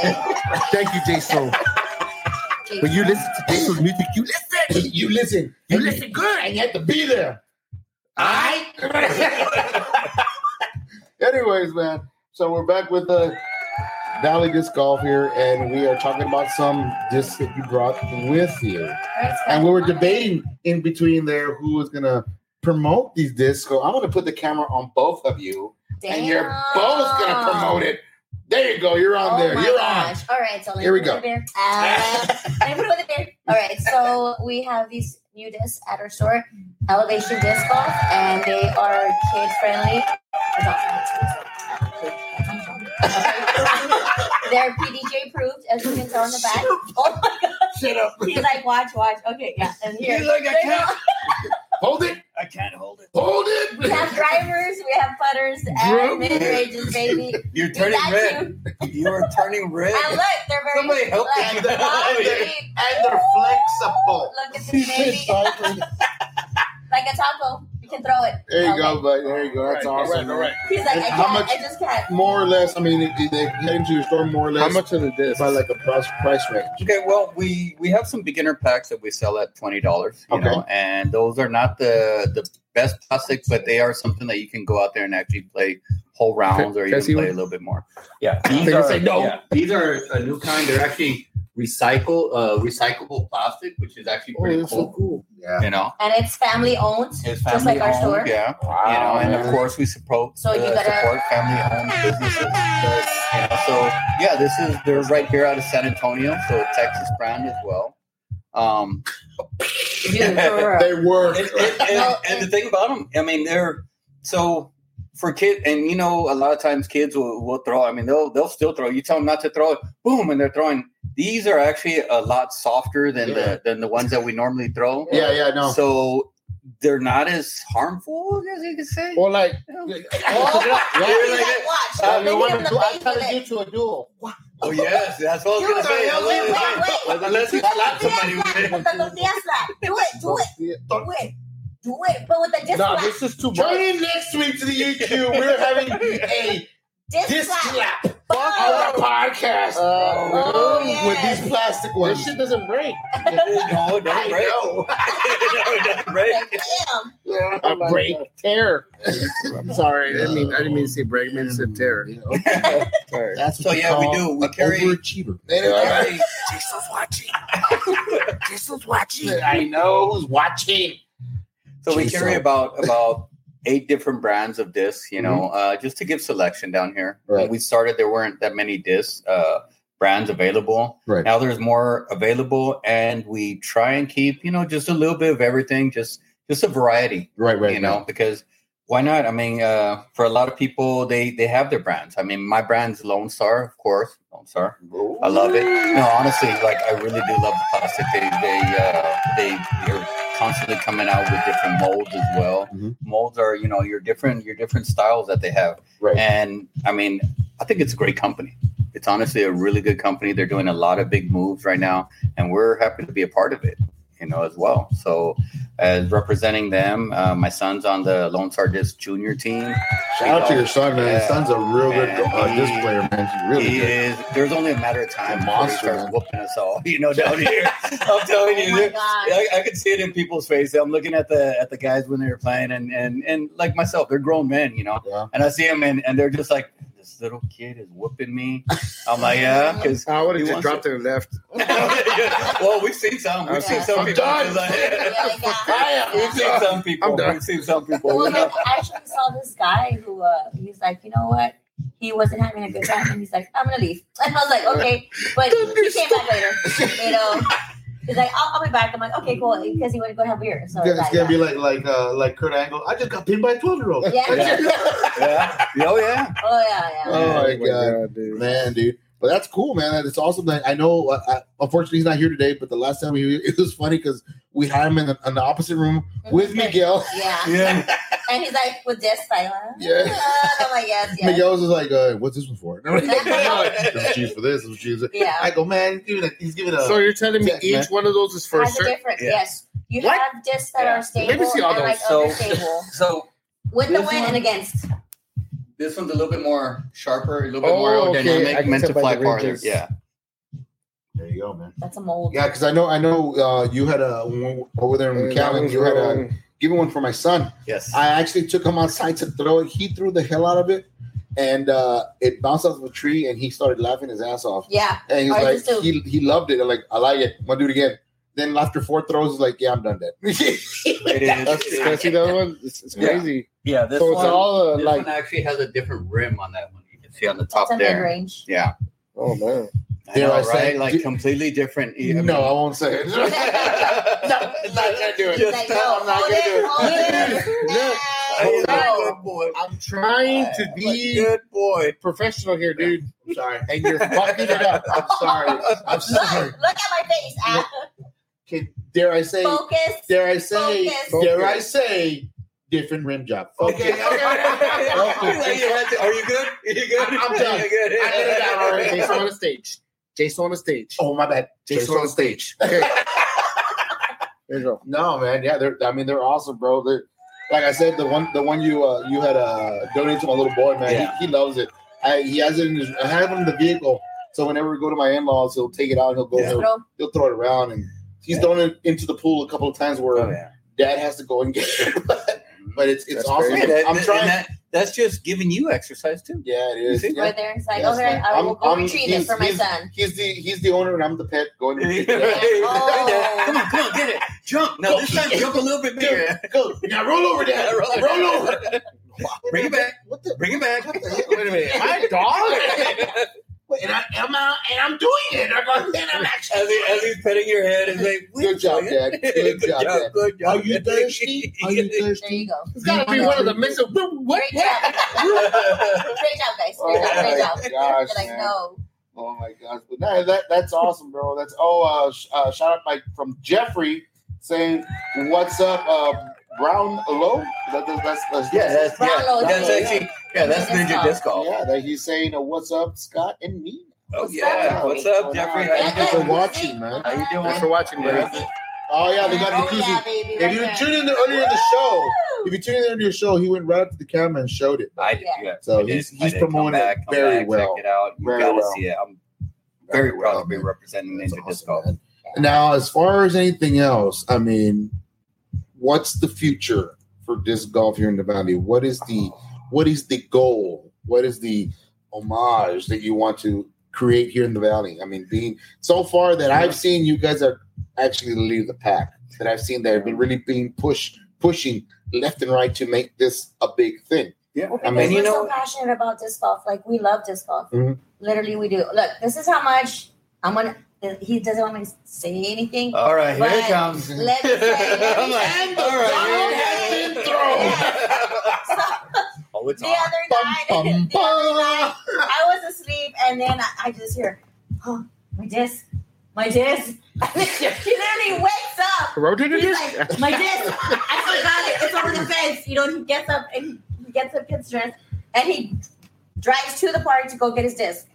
Thank you, Jay Soul. When you listen to Jay Soul's music, you listen. you listen. You And listen good. and you have to be there. I. Anyways, man. So we're back with the Valley Disc Golf here, and we are talking about some discs that you brought with you. And we were debating in between there who was gonna promote these discs. So I'm gonna put the camera on both of you, and you're both gonna promote it. There you go. You're on oh there. You're gosh. All right, so Here we go. put it there. Uh, let me put it there. All right, so we have these new discs at our store, Elevation Disc Golf, and they are kid friendly. They're PDJ approved, as you can tell in the back. Oh my god! Shut up. He's like, watch, watch. Okay, yeah, and here. He's like, I can't. go. Hold it. I can't hold it. Hold it. We have drivers, we have putters, Drew? and mid ranges, baby. You're turning red. you. You are turning red. And look, they're very Somebody help like, me. long, deep. And they're flexible. Look at this baby. like a taco. You can throw it. There you Okay. go, buddy. There you go. That's All awesome. right, all right. He's like, I how can't. much- I just can't. More or less. I mean, if they head into your store more or less. How much of the disc? By like a price price range. Okay, well, we we have some beginner packs that we sell at twenty dollars. You Okay. know, and those are not the the best plastic, but they are something that you can go out there and actually play whole rounds or Can even play one? a little bit more. Yeah, these are say no. yeah, these are a new kind. They're actually recycle uh, recyclable plastic, which is actually Oh, pretty that's cool. so cool. Yeah. You know, And it's family owned, it's just family like our store. Yeah, you know, Wow, and man. of course we support So you uh, gotta- support family owned businesses. You know, so yeah, this is they're right here out of San Antonio, so a Texas brand as well. Um, Dude. They work. and, and, and, and the thing about them, I mean, they're so for kid, and you know, a lot of times kids will, will throw. I mean, they'll they'll still throw. You tell them not to throw it, boom, and they're throwing. These are actually a lot softer than Yeah. the than the ones that we normally throw. yeah, yeah, no. So they're not as harmful, as you could say. Or like, Oh, Yeah. he's like, watch. Uh, Maybe what I'm I'm the do- I'm face trying of to it. get to a duel. Oh yes, that's what I was gonna say. wait, wait, wait, wait. Unless you slap somebody with it. With the tortilla slap. Do it, do it, do it, do it. But with the disc no, slap. this is too Tune much. in next week to the YouTube. We're having a Disc disc slap. slap on the podcast Oh, with yes. these plastic ones. This shit doesn't break. no, it doesn't break. no, it doesn't break. Damn. Yeah, A break, tear. I'm sorry. I didn't mean I didn't mean to say break. I meant to say mm. tear. Yeah, Sorry. That's So, what you yeah, we do. We carry- overachiever. Anyway, Carry- Jason's watching. Jason's watching. I know who's watching. So we carry so- about about eight different brands of discs, you know, uh, just to give selection down here. Mm-hmm. Right. When we started, there weren't that many disc uh, brands available. Right. Now there's more available, and we try and keep, you know, just a little bit of everything, just just a variety, Right, right. you know, because why not? I mean, uh, for a lot of people, they they have their brands. I mean, my brand's Lone Star, of course, Lone Star. I love it. No, honestly, like I really do love the plastic. They they uh, they they're constantly coming out with different molds as well. Mhm. Molds are you know your different your different styles that they have, Right. and I mean I think it's a great company. It's honestly a really good company. They're doing a lot of big moves right now, and we're happy to be a part of it. You know, as well. So, as representing them, uh, my son's on the Lone Star Disc Junior team. Shout out to your son, man. His Yeah. son's a real good Man, uh, he- disc player, man. He's really he good. is. There's only a matter of time A before he monster, starts whooping us all. You know, down here. I'm telling Oh you, my there- God. I, I could see it in people's faces. I'm looking at the at the guys when they were playing, and and and like myself, they're grown men, you know. Yeah. And I see them, and and they're just like, this little kid is whooping me. I'm like, yeah, because. I would have just dropped it and left. well, we've seen some. We've seen some people. done. just like- Yeah, like that. We've seen some people. We've seen some people. Well, like, I actually saw this guy who uh, he's like, you know what? He wasn't having a good time, and he's like, I'm gonna leave. And I was like, okay, but he came back later. You know, he's like, I'll, I'll be back. I'm like, okay, cool, because he went to go have beer. So It's gonna, like, it's gonna be like like uh, like Kurt Angle. I just got pinned by a twelve year old. Yeah. Yeah. Oh yeah. oh yeah, yeah. Oh my god, dude. man, dude. But that's cool, man. It's awesome that I know. Uh, I, unfortunately, he's not here today. But the last time he, it was funny because we had him in the, in the opposite room with Miguel. Yeah. Yeah. and he's like with this like, uh, Yeah. I'm like, yes, yes. Miguel's is like, uh, what's this one for? this is cheese for this. This is cheese. Yeah. I go, man. He's giving a. He's giving a So you're telling me Yeah, each man. one of those is for a Has a certain. different, Yeah. yes. You What? have discs that Yeah. are Let stable me see all and like. So- unstable. So With the This win and against. this one's a little bit more sharper, a little bit Oh, more okay. I dynamic, meant to fly farther. Yeah. There you go, man. That's a mold. Yeah, because I know, I know, uh, you had a over there in And McAllen. You had a wrong. given one for my son. Yes. I actually took him outside to throw it. He threw the hell out of it, and uh, it bounced off of a tree, and he started laughing his ass off. Yeah. And he's like, is he, he loved it. I'm like, I like it. I'm gonna do it again. Then after four throws, he's like, yeah, I'm done dead. It is. That's can I see that one. It's, it's Yeah. crazy. Yeah, this So it's one, all uh, this like. one actually has a different rim on that one. You can see on the top That's a mid there. range. Yeah. Oh man. I Dare know, I say- right? Like do- completely different. I mean- no, I won't say it. no, I'm not gonna do it. Just Like, tell no, I'm not hold gonna it, do it. it. Look, And Hey, go. good boy. I'm trying to be good boy. professional here, dude, I'm sorry. and you're fucking it up. I'm sorry. I'm Look, sorry. look at my face. Ah, Okay, dare I say? Focus. Dare I say? Focus. Dare I say? Different rim job. Okay. okay, okay, Like you had Are you good? Are you good? I'm done. You good? I did it down already. Jason on the stage. Jason on the stage. Oh my bad. Jason on the stage. Okay. There you go. No, man. Yeah, they're. I mean, they're awesome, bro. They're like I said, the one, the one you, uh, you had uh, donated to my little boy, man. Yeah. He, he loves it. I, he has it in his. I have it in the vehicle, so whenever we go to my in-laws, he'll take it out. and He'll go. Yeah. He'll, he'll throw it around, and he's Yeah. thrown it into the pool a couple of times where Oh, yeah. dad has to go and get it. but, but it's it's That's awesome. crazy. I'm and trying. that- that's just giving you exercise too. yeah, it is. Yeah. right there. It's like, Yes, okay, man. I will I'm- go I'm- retrieve it for my he's- son. He's the he's the owner, and I'm the pet. Going. To Hey, the Oh. Come on, come on, get it. Jump. Now this time jump a little bit bigger. Go now, roll over, dad. Roll roll, over. over. Bring it back. What the? Bring it back. What the hell? Wait a minute. My dog. Wait, and, I, am out, and I'm doing it. I'm, and I'm actually. As, he, as he's petting your head and like, Good job, Dad. Good job, Dad. Good job. Are you thirsty? Are you thirsty? There you go. It's got to be one of the missing. What? Great job. Great job, guys. Great job. Great job. Oh, my gosh, like, man. no. Oh my gosh! But no, that that's awesome, bro. That's oh, uh, sh- uh, shout out like from Jeffrey saying, "What's up, uh, Brown Low?" That, that, that's, that's Yeah, that's yeah. Brownlow That's Day. actually yeah. That's Ninja golf. Disc Golf. yeah. That he's saying, uh, "What's up, Scott and me?" Oh What's yeah. up? What's up, Jeffrey? How you Thanks for watching, man. How you doing? Thanks for watching, buddy. Yeah. Oh yeah, they got Oh, the yeah, koozie. baby. If you there. tuned in the, earlier in the show, if you tuned in earlier in the show, he went right up to the camera and showed it. I did. Yeah. Yeah. So did. he's- he's promoting it back, come very back, well. Check it out. You Very gotta well. see it. I'm very Very proud well, to be representing Ninja Disc awesome, Golf. man. Now, as far as anything else, I mean, what's the future for disc golf here in the valley? What is the what is the goal? What is the homage that you want to create here in the valley? I mean, being so far that I've seen, you guys are actually the lead of the pack. That I've seen that have been really being pushed, pushing left and right to make this a big thing. Yeah. Well, I mean, you we're know- so passionate about disc golf. Like we love disc golf. Mhm. Literally, we do. Look, this is how much I'm gonna. He doesn't want me to say anything. All right, here it comes. let me say- let I'm me like, say- all right, has here it been is. So, Oh, it's the on. other night, Bum, the other night, I was asleep, and then I, I just hear, "Oh, my disc, my disc. he literally wakes up. Rotated He's disc? like, my disc. I forgot it. It's over the fence. You know, he gets up and he gets up, gets dressed, and he drives to the park to go get his disc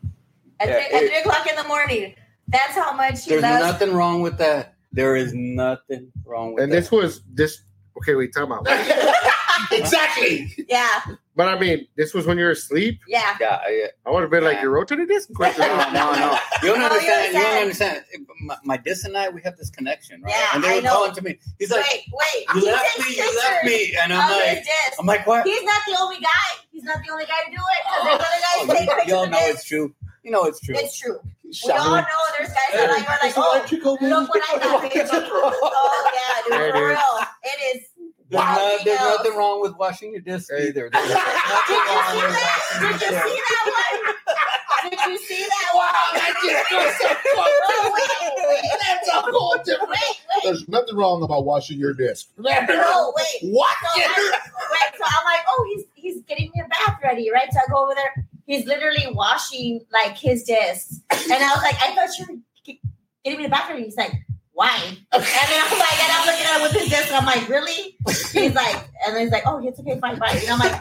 at, Yeah, three, at three o'clock in the morning. That's how much he There's loves. nothing wrong with that. There is nothing wrong with And that. this was this. Okay, wait, time out. exactly. Yeah, But I mean, this was when you were asleep. yeah. yeah, yeah. I would have been like, Yeah. "You rotated disc?" No, no, no. You don't oh, No, understand. You you're don't understand. My, my dis and I, we have this connection, right? Yeah, and they I were know. calling to me. He's like, wait, wait. "You he left takes me. You left pictures me," and I'm his like, disc. I'm like, what? He's not the only guy. He's not the only guy to do it. 'cause there's other Oh, guys take you, pictures y'all of know discs. it's true. You know it's true. It's true. We all know there's guys that like, are like, oh, electrical, look what I got. bitch. Oh yeah, dude, for real. It is. There's, Wow, no- there's nothing wrong with washing your disc either. There's Did nothing you wrong see that? Did you see that one? Did you see that Wow, one? that just goes so Oh, wait, wait, That's a whole different. wait, wait. There's nothing wrong about washing your disc. No, wait. What? So, I, right, so I'm like, oh, he's he's getting your bath ready, right? So I go over there. He's literally washing like his discs, and I was like, I thought you were ge- getting me the bathroom. He's like, why? And then I'm like, and I'm looking at it with his disc. I'm like, really? He's like, and then he's like, oh, it's okay, fine, fine. And I'm like,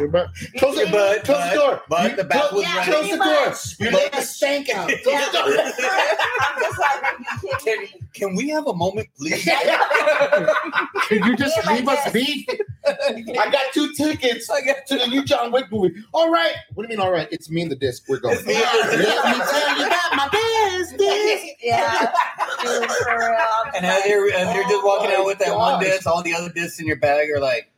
Close the, But- close the door. but the back was Yeah. Close the pretty door. You're letting the stank out. Close Yeah. the door. I'm just like, you kidding Can, me? can we have a moment, please? Can you just Yeah, like leave us be? I got two tickets to the new John Wick movie. All right. What do you mean, all right? It's me and the disc. We're going. It's me and the disc. Let me tell you about my business. Yeah, dude, for real. I'm And as you're, as you're just walking Oh out with my that one gosh. disc, all the other discs in your bag are like,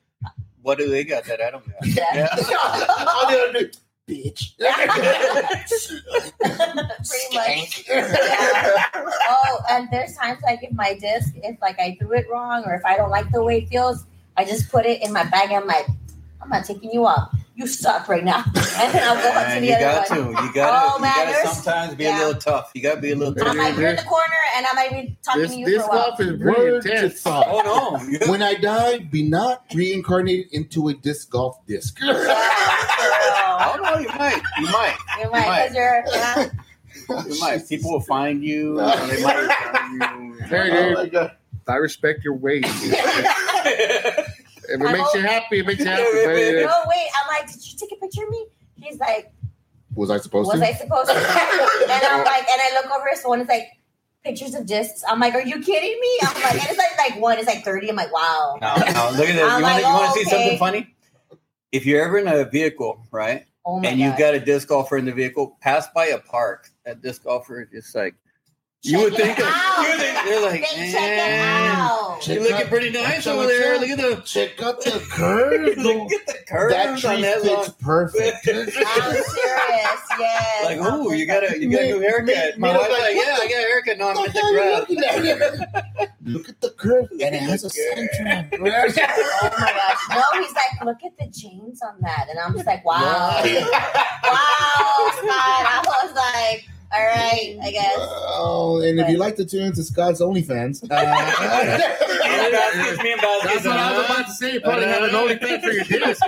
what do they got that I don't got? Yeah. Yeah. All the other dude, bitch. Pretty much. Yeah. Oh, and there's times like if my disc, if like I threw it wrong or if I don't like the way it feels, I just put it in my bag. I'm like, I'm not taking you out. You suck right now. And then I'll go up to the you other got one. to. You got to. Oh, you got to sometimes be yeah. a little tough. You got to be a little I tough. might be in the corner and I might be talking This to you this for a while. golf is pretty Word intense. thought. Oh no! You- When I die, be not reincarnated into a disc golf disc. Yeah, for. I don't know. You might. You might. You might, because you're, yeah. You might. People will find you. They might find you. Hey, dude, my I respect your ways. If it I'm makes you happy, it makes you happy. Baby. No, wait. I'm like, did you take a picture of me? He's like, Was I supposed was to? Was I supposed to? and I'm like, and I look over his phone. It's like pictures of discs. I'm like, are you kidding me? I'm like, and it's like like one. It's like thirty. I'm like, wow. No, no. Look at this. You I'm want like, to oh, see okay. something funny? If you're ever in a vehicle, right, Oh my and god. you've got a disc golfer in the vehicle, pass by a park. That disc golfer is just like you would think. it out. You would think they're like, They check it out. Check you're looking out- pretty nice over out- there. Look at the Check out the curve. look at the curves that on tree that fits long. perfect. I'm serious. Yes. Like, oh, you got a you got a new haircut. me- My wife's like, like, yeah, the- I got a haircut. No, I'm What at the the hell are you grass. looking at? Look at the curve, and it has a center. Oh my gosh. No, he's like, look at the chains on that. And I'm just like, wow. wow, Scott. I was like, all right, I guess. Oh, and if you like to tune into Scott's OnlyFans, uh, Vasquez, me and Vasquez, That's what I was about to say. You probably have an OnlyFans for your disc.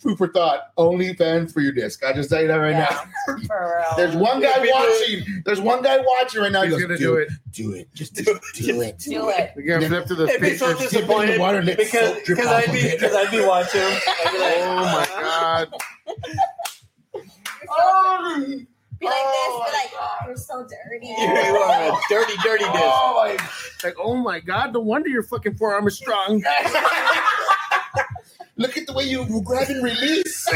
food for thought. OnlyFans for your disc. I just tell you that right Yeah, now. There's one guy watching. There's one guy watching right now. He's He gonna goes, do it. Do it. Just do, Do it. Do it. You're gonna flip to the They'd be so. Dip in the disappointed water, because because I'd be because I'd be watching. I'd be like, Oh my god! Oh, Be like Oh this. Be oh like, God. you're so dirty. You are a dirty, dirty dude. oh my Like, oh my god! No wonder your fucking forearm is strong. Look at the way you grab and release.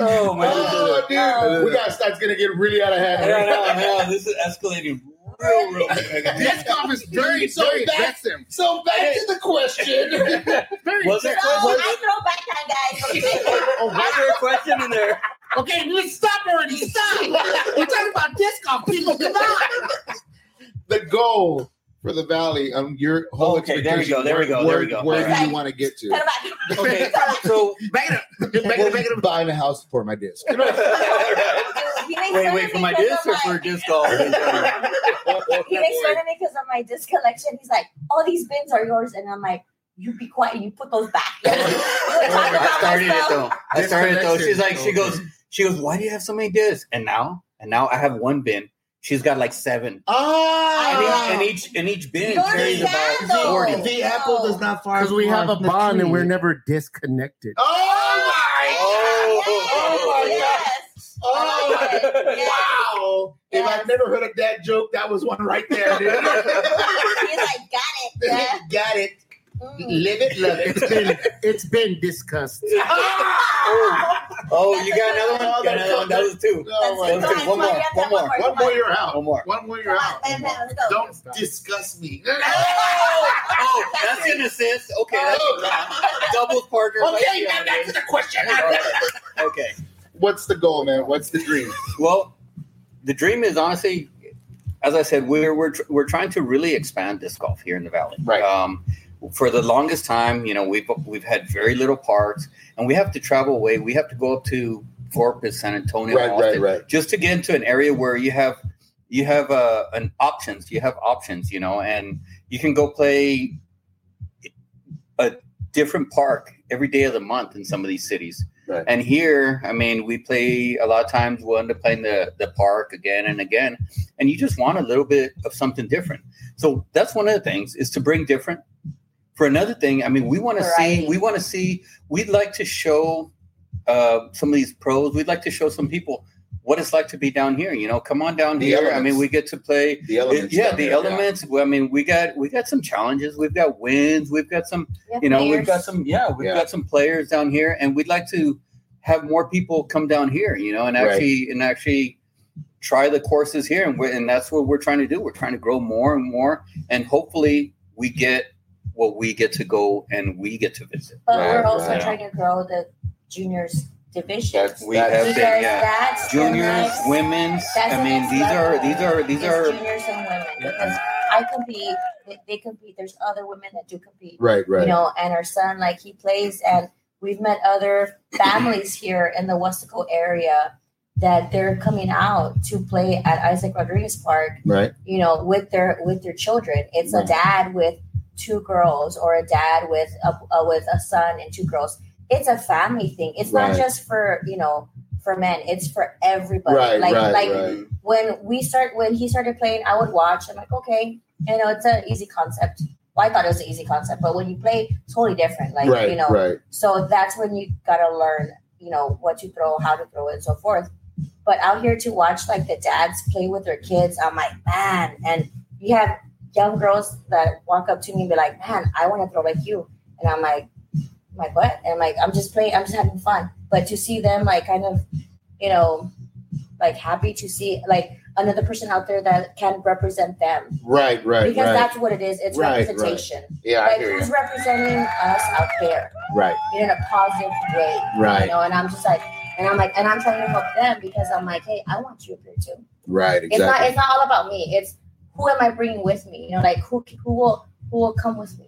Oh my oh, god. dude. We got starts gonna get really out of hand. Yeah, no, no, this is escalating real, real big. Disc is very, So very back- aggressive. So back to the question. Very Was it- So was I throw back time, guys. Oh, was there a question in there? Okay, let's stop already. Stop. We're talking about disc golf, people. Come on. the goal for the valley on your whole Okay, there we expectation, go, there we where- go, there Where, we go. where do you want to get to? Put back. Okay, so Back it up. Back it up. Back it up. Buying a house for my disc. Dude, he makes wait, wait for my my 'cause disc or for my- disc golf? He makes fun of me because of my disc collection. He's like, all these bins are yours. And I'm like, you be quiet. You put those back. You know, talk I about started it though. I started it though. She's like, she goes, she goes, why do you have so many discs? And now, and now I have one bin. She's got like seven. And Ah, each, and each, and each bin You carries about understand, though. forty. the No. apple does not far Because we have a the bond and we're never disconnected. Oh my! Oh, oh my yes. Oh, I like. Yes. wow! If I've never heard of that joke, that was one right there, dude. He's like, got it. Yeah. Got it. Mm. Live it, love It's it. been it's been discussed. Oh, oh, you got another one? Oh, You got another one? That was two. Oh my Let's God. do one more, one more. One more, you're out. One more. One more, you're out. on, man, man, let's go. Don't discuss me. Oh, that's an assist. Okay, that's doubles Parker. Okay, now back to the question. Okay. What's the goal, man? What's the dream? Well, the dream is honestly, as I said, we're we're we're trying to really expand disc golf here in the valley. Right. Um, for the longest time, you know, we've we've had very little parks, and we have to travel away. We have to go up to Corpus, San Antonio, Right, right, right. just to get into an area where you have you have uh, an options. You have options, you know, and you can go play a different park every day of the month in some of these cities. Right. And here, I mean, we play a lot of times. We'll end up playing the the park again and again, and you just want a little bit of something different. So that's one of the things is to bring different. For another thing, I mean, we want to see. We want to see. We'd like to show uh, some of these pros. We'd like to show some people what it's like to be down here. You know, come on down The here. I mean, we get to play The elements. yeah, the there, elements. Well, I mean, we got we got some challenges. We've got wins. We've got some. You know, we've got some. Yeah, we've Yeah. got some players down here, and we'd like to have more people come down here. You know, and Right. actually and actually try the courses here, and we're, and that's what we're trying to do. We're trying to grow more and more, and hopefully we get what we get to go and we get to visit. But Right, we're also right. trying to grow the juniors division. That's- We That's- have because been, yeah, that's juniors, next- women's. that's I mean, next these are these are these It's are juniors and women because I compete. They, they compete. There's other women that do compete. Right, right. You know, and our son, like he plays, and we've met other families here in the Weslaco area that they're coming out to play at Isaac Rodriguez Park. right. You know, with their with their children. It's a dad with two girls or a dad with a, a with a son and two girls. It's a family thing. It's not just for you know for men. It's for everybody. Right, like right, like right. when we start when he started playing, I would watch. I'm like, okay, you know, it's an easy concept. Well, I thought it was an easy concept, but when you play, it's totally different. Like right, you know, right. so that's when you gotta learn, you know, what to throw, how to throw it, and so forth. But out here to watch like the dads play with their kids, I'm like, man, and you have young girls that walk up to me and be like, man, I want to throw like you, and I'm like, like what? And I'm like, I'm just playing, I'm just having fun. But to see them like kind of, you know, like happy to see like another person out there that can represent them Right, right, because right. that's what it is. It's Right, right. representation. Yeah, I like who's you. representing us out there Right, in a positive way, right, you know? And I'm just like, and I'm like, and I'm trying to help them because I'm like, hey, I want you up here too. right. Exactly. It's not, it's not all about me. It's who am I bringing with me? You know, like who who will who will come with me?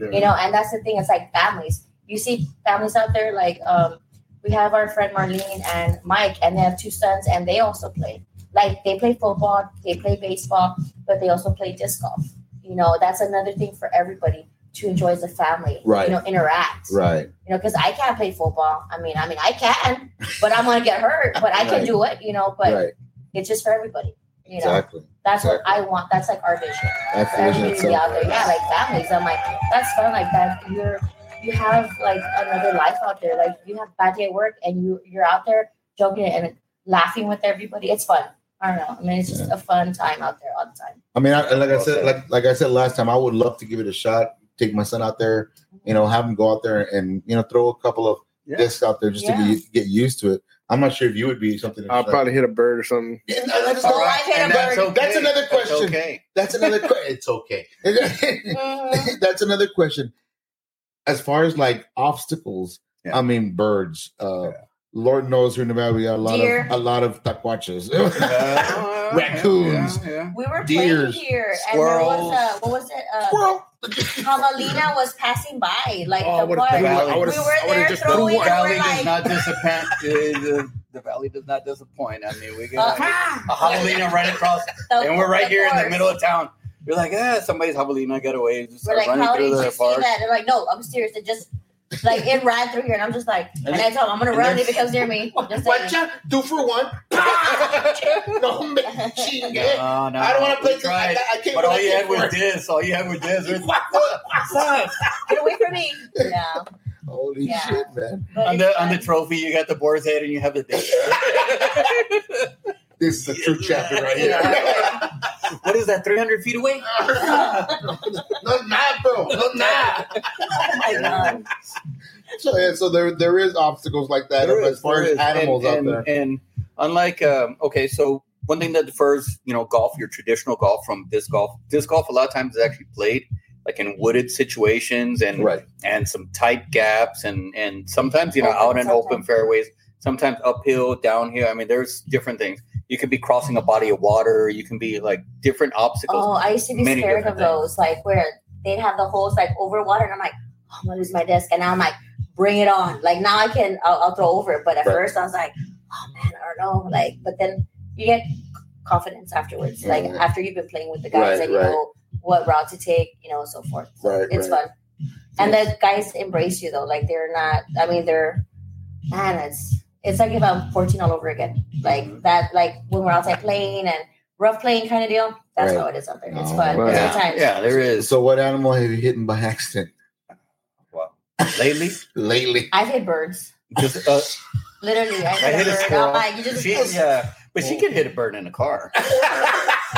You know, and that's the thing. It's like families. You see families out there like um, we have our friend Marlene and Mike, and they have two sons, and they also play. Like they play football, they play baseball, but they also play disc golf. You know, that's another thing for everybody to enjoy as a family. Right. You know, interact. Right, You know, because I can't play football. I mean, I mean, I can, but I'm gonna get hurt. But I can Right. do it. You know, but right. it's just for everybody. You know, Exactly. that's what. I want. That's like our vision That's the vision everybody to be itself. out there. Yeah, like families. I'm like, that's fun. Like that, you're you have like another life out there. Like you have a bad day at work, and you you're out there joking and laughing with everybody. It's fun. I don't know. I mean, it's just a fun time out there all the time. I mean, I, like I said, like like I said last time, I would love to give it a shot. Take my son out there, you know, have him go out there and you know throw a couple of Yeah. discs out there just Yeah. to get, get used to it. I'm not sure if you would be something. I'll probably hit a bird or something. Yeah, no, that's, Oh, I hit a that's bird. okay. That's another That's question. okay. that's another question. It's okay. Mm. That's another question. As far as like obstacles, Yeah. I mean birds. Uh, Lord knows here in Nevada we got a lot Deer. of a lot of taquaches, Yeah. Raccoons. Yeah, yeah. We were Deers, playing here, and there was squirrels. uh, what was it? Uh, Squirrel. Javelina was passing by, like Oh, the would've park. threw one. I We were would've- I would've there just The throwing, one. valley we're does like, not disappoint. uh, the, the valley does not disappoint. I mean, we got uh, a javelina right across, the- and we're right the here in the middle of town. You're like, ah, somebody's javelina got away. Just We're like, running how did through you the see that? They're like, no, I'm serious. It just like it ran through here, and I'm just like, and, And I told him I'm gonna run if it comes near me. Just What saying. you do for one? no, man, chingue. No, no, I don't want to play. we tried. I, I can't. But all you had was this. All you had was this. Get away from me. Yeah. Holy Yeah. shit, man! But on it's the on the trophy, you got the boar's head, and you have the dick. This is a true chapter right here. what is that? Three hundred feet away? no, not bro. No, not. Oh my god. So yeah, so there there is obstacles like that There as is, far as is. animals and, out and, there. And unlike, um, okay, so one thing that differs, you know, golf, your traditional golf from disc golf. Disc golf, a lot of times is actually played like in wooded situations and Right. and some tight gaps and and sometimes you know Open out in open sometimes. fairways. Sometimes uphill, downhill. I mean, there's different things. You could be crossing a body of water. You can be like different obstacles. Oh, I used to be scared of those, like where they'd have the holes like over water, and I'm like, oh, I'm gonna lose my disc, and now I'm like, bring it on. Like now I can, I'll, I'll throw over it, but at Right. first I was like, oh man, I don't know, like, but then you get confidence afterwards, like Mhm. after you've been playing with the guys Right, and you right. know what route to take, you know, so forth. So Right, it's fun, and the guys embrace you though, like they're not. I mean, they're man, it's it's like if I'm 14 all over again. Like that, like when we're outside playing and rough playing kind of deal. That's Right. how it is out there. It's Oh, fun. right. It's Yeah, yeah, there is. So, what animal have you hit by accident Well, lately, lately? I've hit birds. just uh, Literally, I I hit, hit a a bird. squirrel. I'm like, you just She, yeah, but she could hit a bird in a car.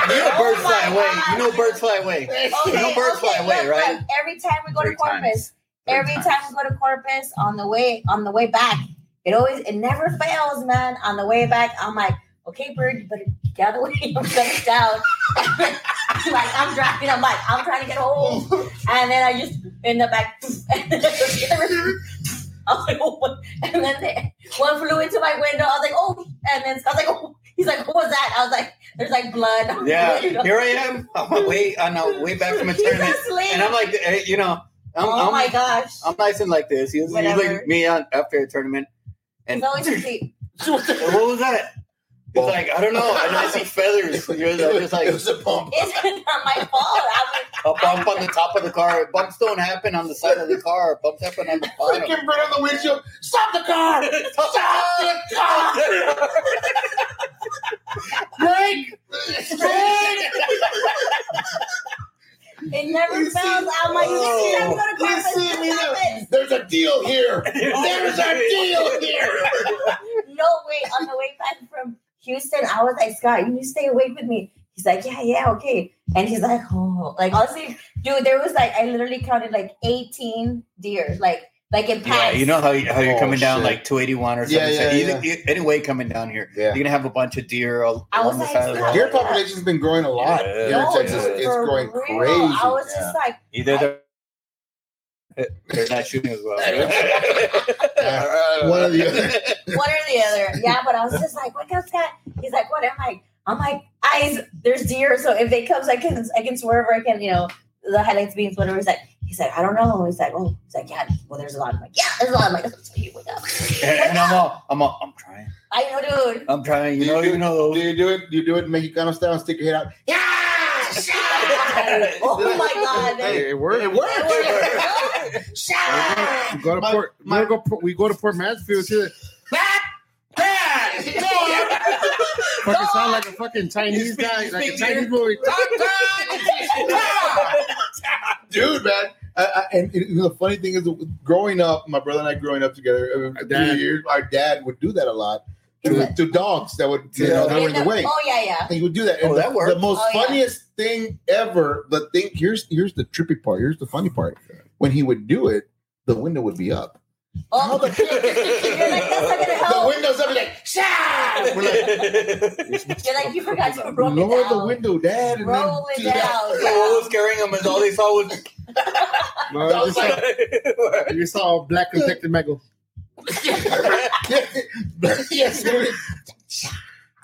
You know Oh birds fly away. God. You know birds fly away. Okay, you know birds okay, fly away, look, right? look, every time we go Three to Corpus, every times. time we go to Corpus on the way on the way back, it always it never fails, man. On the way back, I'm like, okay, bird, you better get out of the way, I'm shut down. like I'm driving, I'm like, I'm trying to get home, and then I just in the back, I was like, oh, what? and then they, one flew into my window. I was like, oh, and then I was like, oh, he's like, what was that? I was like, there's like blood. Yeah, You know? here I am on my way on the way back from a He's tournament, and I'm like, eh, you know, I'm, oh I'm, my gosh. I'm nice and like this. He was, he was Whatever. like me on after a tournament, and He's always asleep. what was that? It's like, I don't know, and I see feathers. You're just like it was a bump. It's not my fault. A bump on the top of the car. Bumps don't happen on the side of the car. Bumps happen on the bottom. Freaking bird on the windshield. Stop the car! Stop the car! Break! Break! It never You see- fails. I'm like, you see, I'm Oh, gonna you Corpus. see me What now? There's a deal here. There's a deal here. No way. On the way back from Houston, I was like, Scott, you stay awake with me. He's like, yeah, yeah, okay. And he's like, oh, like honestly, dude, there was like I literally counted like 18 deer, like like in Yeah, you know how, you, how you're Oh, coming down shit. like 281 or something. Yeah, so yeah, either, Anyway, coming down here, Yeah. you're gonna have a bunch of deer all, I was the like, side of the road. Deer population's been growing a lot Yeah. here in No, Texas. dude, It's growing real. crazy. I was just like, Either they're, they're not shooting as well. Yeah, one or the other. one or the other. Yeah, but I was just like, what else got? He's like, what? I'm like, I'm like, eyes, there's deer. So if they comes, I can I can swerve or I can, you know, the highlights beams, whatever. He's like, he's like, I don't know. He's like, oh, he's like, yeah, well, there's a lot. I'm like, yeah, there's a lot. I'm like, that's you wake up. and, and I'm all, I'm all, I'm trying. I know, dude. I'm trying. You know, you know Do you do it? Do you do it Mexicano style? And stick your head out. Yeah! oh my god. Hey, it worked. It worked. We go to My- Port. my- we, go, we go to Port Mansfield too. Fucking sound like a fucking Chinese guy, like a Chinese movie. Dude, man. I, I, and, and the funny thing is, growing up, my brother and I growing up together, uh, Our dad. years, our dad would do that a lot to, to dogs that would, you know, that were in the way. Oh yeah, yeah. He would do that. And Oh, that the, worked. the most Oh, yeah. funniest thing ever, the thing here's here's the trippy part. Here's the funny part. When he would do it, the window would be up. Oh, the, you're like, that's not gonna the help. window's up like, Shah! Like, You're like, you forgot to roll it lower down. the window, Dad. And Roll it then, down. what was scaring them is all they saw was. No, I you, was saw, like, you saw a black detective Mego. yes.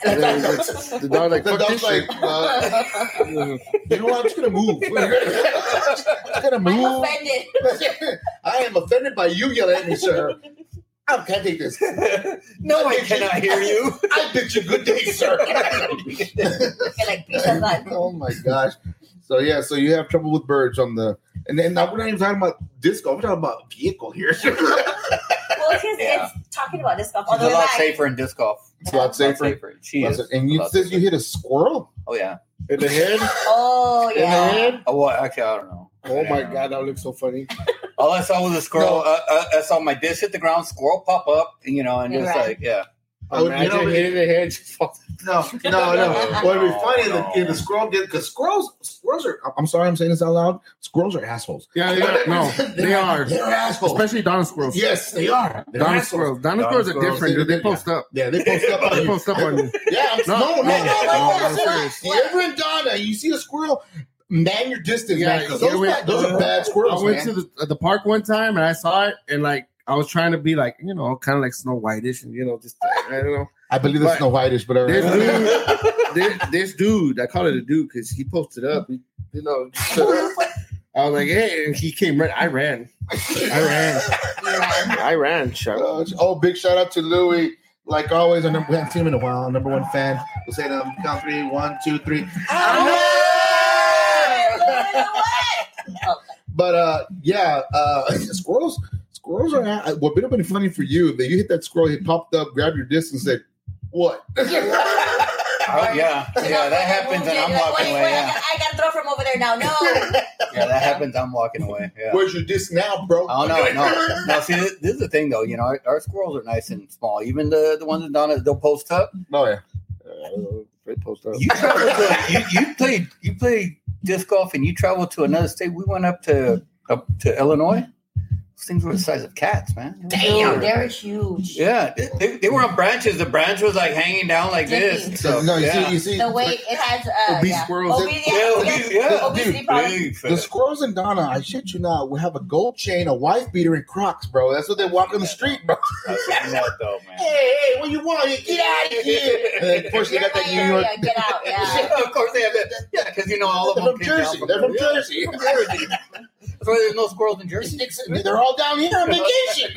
The dog like The fuck dog's like, uh, you know what? I'm just gonna move. I'm just gonna I'm move. offended. I am offended by you yelling at me, sir. I can't take this. no, I cannot hear you. I bid you good day, sir. Like, piece oh my gosh. So yeah, so you have trouble with birds on the, and then now we're not even talking about disco. We're talking about vehicle here. It's Well, because Yeah. it's talking about this stuff on She's the a lot back. safer in disc golf. a lot safer. safer. She is. And you lot says safer. you hit a squirrel. Oh yeah. In the head. Oh In the yeah. head. Oh well, actually, I don't know. Oh my Yeah. god, that looks so funny. All I saw was a squirrel. No. Uh, uh, I saw my disc hit the ground, squirrel pop up, you know, and You're just right. like, yeah. Oh, you Imagine know, hitting the head no, no, no. What would be funny is if the squirrel did because squirrels, squirrels are. I'm sorry, I'm saying this out loud. Squirrels are assholes. Yeah, they are. No, they, are. They're assholes, especially Donna squirrels. Yes, they are. They're Donna squirrels. Donna, squirrels are different. Dude. They, they post yeah. up. Yeah, they post up. they post up on you. Yeah, no, no, no, no. no, Ever and Donna, you see a squirrel. Man, your distance. Yeah, man, those, went, bad, those are bad squirrels. I went to the, uh, the park one time and I saw it, and like I was trying to be like you know, kind of like Snow Whitish, and you know, just I don't know. I believe it's But- Snow Whitish, but all this dude this, this dude I call it a dude because he posted up he, you know I was like hey and he came right I ran I ran I ran Uh, oh, big shout out to Louis. Like always, our number we haven't seen him in a while. Our number one fan. We'll say them count three. One, two, three. But uh, yeah, uh, squirrels. Squirrels squirrels are. What would have been funny for you that you hit that squirrel, he popped up, grabbed your disc, and said, "What?" Oh, yeah, yeah, that happens, and I'm like, walking wait, away. wait, I Yeah, got- I got to throw from over there now. No. yeah, that happens. I'm walking away. Yeah. Where's your disc now, bro? Oh no, no, no. See, this, this is the thing, though. You know, our, our squirrels are nice and small. Even the the ones down at they'll post up. Oh yeah. Uh, they post up. You travel to you, you play you play disc golf and you travel to another state. We went up to up to Illinois. Those things were the size of cats, man. Damn, they're huge. Yeah, they- they, they were on branches. The branch was like hanging down like this. So, no, you yeah. see, you see, The weight it has uh, Obese yeah. squirrels, Obese, Yeah, yeah, obese- yeah. yeah. obesity Dude, the squirrels in Donna, I shit you not, will have a gold chain, a wife beater, and Crocs, bro. That's what they walk on the street, bro. I've seen that though, man. Hey, hey, what you want? Get out of here! And of course, they got that New my York. Get out, yeah. Yeah, of course they have that. Yeah, because you know all of They're them from came down Jersey. They're from yeah, Jersey. From Jersey. That's why there's no squirrels in Jersey. They're all down here on vacation.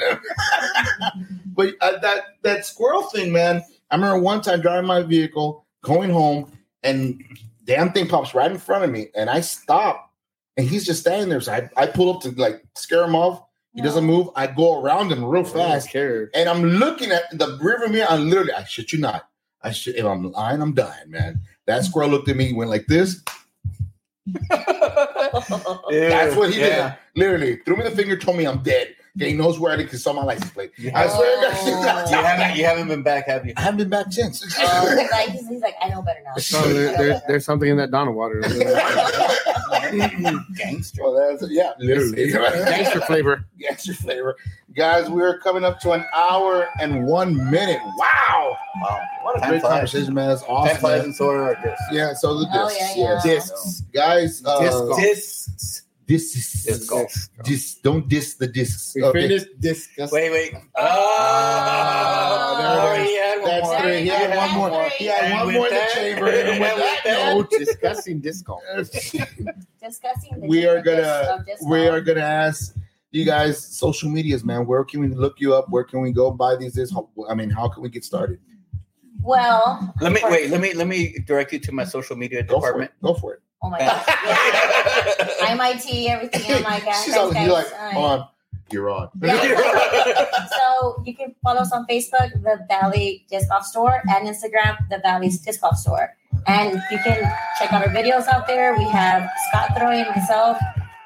but uh, that that squirrel thing, man. I remember one time driving my vehicle, going home, and damn thing pops right in front of me, and I stop, and he's just standing there. So I, I pull up to like scare him off. He doesn't move. I go around him real fast, Care. and I'm looking at the river mirror. I'm literally, I shit you not. I shit. If I'm lying, I'm dying, man. That squirrel looked at me, went like this. That's what he yeah. did. Literally threw me the finger, told me I'm dead. Okay, he knows where I did because saw my license plate. I swear to God. You haven't you haven't been back, have you? I haven't been back since. Oh, he's like, he's, he's like, I know better now. So there, there, there's something in that Donna water. Gangster. well, that's, yeah, literally. Gangster flavor. Gangster flavor. Guys, we're coming up to an hour and one minute. Wow. Wow. What a Time great flies. conversation, man. That's Ten awesome. flies man. and soda like this. Yeah, so the Oh, discs. yeah, yeah. Discs. Guys, uh, Disc Discs. This is Disc golf. Dis, don't diss the discs. We Okay. finished discussing. Wait, wait. Oh, there it he had one That's more. three. He had one more. He had And one more in the chamber. And and that with that- note, discussing disc golf. Discussing the we are gonna disc we are gonna ask you guys social medias, man. Where can we look you up? Where can we go buy these? This I mean, how can we get started? Well, Let me wait. Let me let me direct you to my social media Go for department. it. Go for it. Oh my gosh. Yeah. MIT, everything. Oh my gosh. She's guys, you're like, on, you're on. Yeah. so you can follow us on Facebook, the Valley Disc Golf Store, and Instagram, the Valley's Disc Golf Store. And you can check out our videos out there. We have Scott throwing, myself,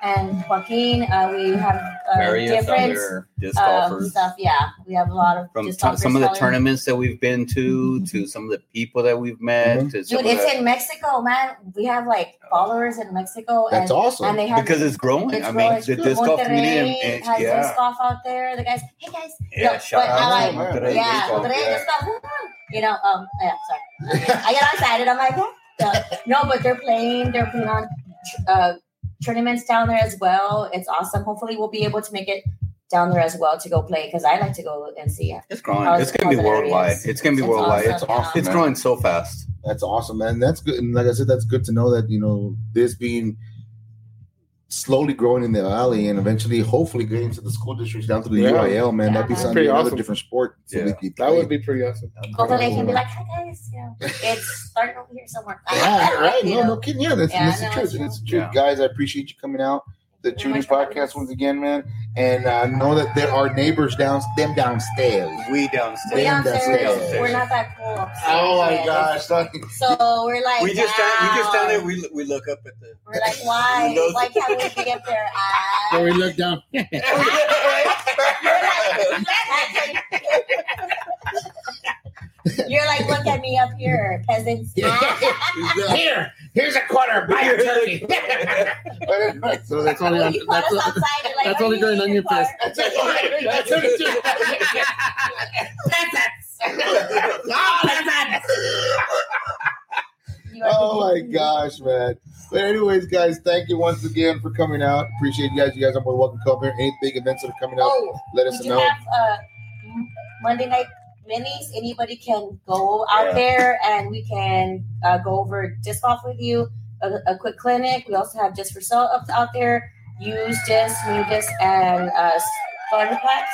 and Joaquin. Uh, we have Various different other disc um, golfers. stuff. Yeah, we have a lot of From disc t- some of the following. tournaments that we've been to, to some of the people that we've met, Mhm. to Dude, it's the, in Mexico, man. We have like followers in Mexico, That's and, awesome. and they have because it's growing. It's I growing. mean, the disc golf community, and, and- has yeah, disc golf out there. The guys, hey guys, yeah. No, shout but out I like- Monterrey yeah, disc golf, Monterrey yeah. disc golf. You know, um, yeah, sorry, I get excited. I'm like, what? the- no, but they're playing. They're playing on uh, tournaments down there as well. It's awesome. Hopefully, we'll be able to make it down there as well to go play because I like to go and see it. It's growing. It's going to be worldwide. areas? It's going to be It's worldwide. awesome, It's yeah. awesome. It's man. growing so fast. That's awesome, man. That's good. And like I said, that's good to know that you know this being slowly growing in the valley and eventually, hopefully, getting to the school districts down to the Yeah. UIL. Man, that'd be something Pretty another awesome. different sport. So Yeah. That would be pretty awesome. Hopefully, they can be like, hi guys, you know, it's starting over here somewhere. Yeah, right. No, no kidding. Yeah, that's, Yeah, that's the truth. it's true. That's the truth. Yeah. Guys, I appreciate you coming out. The Thank you Tuning very much for having Podcast once again, man. And uh, know that there are neighbors down them downstairs. We downstairs. We Damn, downstairs, that's- we're not that cool. upstairs. Oh my Yeah, gosh. son. So we're like, We just stand. We just stand there. We, we look up at the. We're like, why? windows. Why can't we be up there? Ah. So we look down. You're like, look at me up here, peasants. Here, here's a quarter. Buy a turkey. So that's only When on, you put that's, outside, like, that's only during Onion it for? Fest. That's it. That's it. You are Oh my gosh, man. But anyways, guys, thank you once again for coming out. Appreciate you guys. You guys are more than welcome to come here. Any big events that are coming up, Oh, let we us do know. have uh, Monday night minis. Anybody can go out Yeah. there and we can uh, go over disc golf with you. A, a quick clinic. We also have disc for sale up out there. Used disc, new disc, and uh, packs.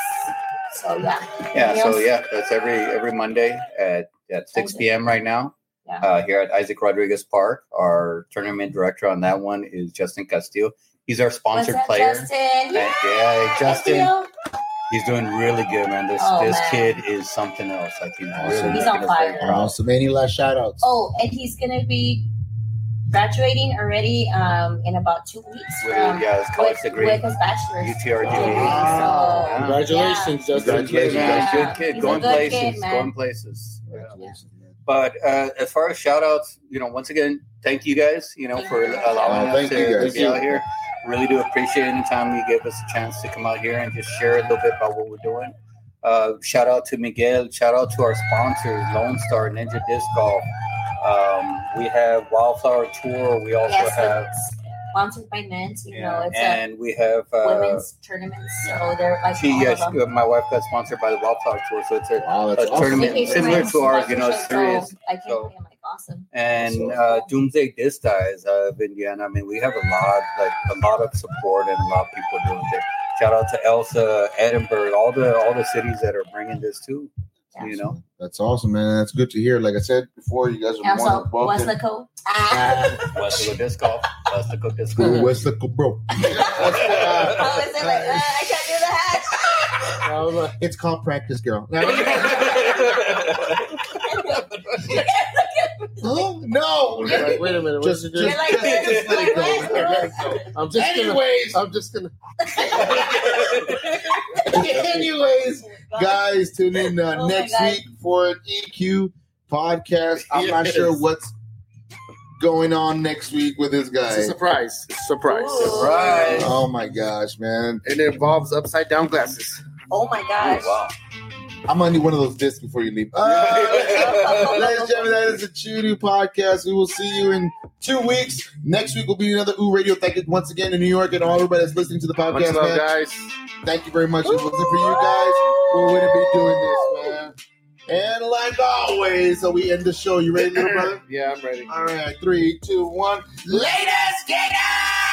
So yeah. Yeah, Anything so else? yeah, that's every every Monday at at six p.m. right now. Yeah. Uh, here at Isaac Rodriguez Park, our tournament director on that one is Justin Castillo. He's our sponsored player. Justin? Yeah, Justin. Castillo. He's doing really good, man. This Oh, this man. kid is something else. I think really He's on fire. proud. Awesome. Any last shout outs? Oh, and he's gonna be graduating already um, in about two weeks With, from yeah, his college with, degree, with his bachelor's. UTRGV. Wow. Yeah. Congratulations, Good Justin. kid, man. Yeah. Good kid. He's a Going good places. kid, man. going places. Congratulations, man. But uh, as far as shout outs, you know, once again, thank you guys, you know, for allowing Oh, us to, to be out here. Really do appreciate any time you give us a chance to come out here and just share a little bit about what we're doing. Uh, shout out to Miguel. Shout out to our sponsors, Lone Star, Ninja Disc Golf. Um, we have Wildflower Tour. We also Yes, have, it's sponsored by Mint. You know, yeah, it's a and we have uh, women's tournament, so they're like she, all yeah, of them. she- my wife got sponsored by the Wildflower Tour, so it's a Wow, a awesome. tournament similar to ours, you know, it's sponsorship, serious. so I can't So- I'm like awesome. and So uh. Doomsday Disc Dies of Indiana. I mean, we have a lot, like a lot of support and a lot of people doing it. Shout out to Elsa, Edinburg, all the all the cities that are bringing this too. You know, That's awesome, man. That's good to hear. Like I said before, you guys are And more than what's welcome. the code? Ah. Weslaco Disc Golf, Weslaco Disc Ooh, Golf. What's the bro? How is it like? Uh, I can't do that. I was it's called practice, girl. oh no! Like, wait a minute. what Just, just, you You're do? like, just, just let it go. like, Let. I'm just gonna. Anyways, I'm just gonna. anyways, guys, tune in uh, Oh next week for an EQ podcast. I'm not sure what's going on next week with this It's a guy. surprise. It's a surprise. Ooh. Surprise! Oh my gosh, man! And it involves upside down glasses. Oh my gosh. wow. I'm gonna need one of those discs before you leave. Uh, Ladies and gentlemen, that is the Chew and Ew podcast. We will see you in two weeks. Next week will be another Ooh Radio. Thank you once again to New York and all everybody that's listening to the podcast. love, guys. Thank you very much. It wasn't for you guys, we wouldn't be doing this, man. And like always, so we end the show. You ready, little brother? Yeah, I'm ready. All right, three, two, one. Latest Gators!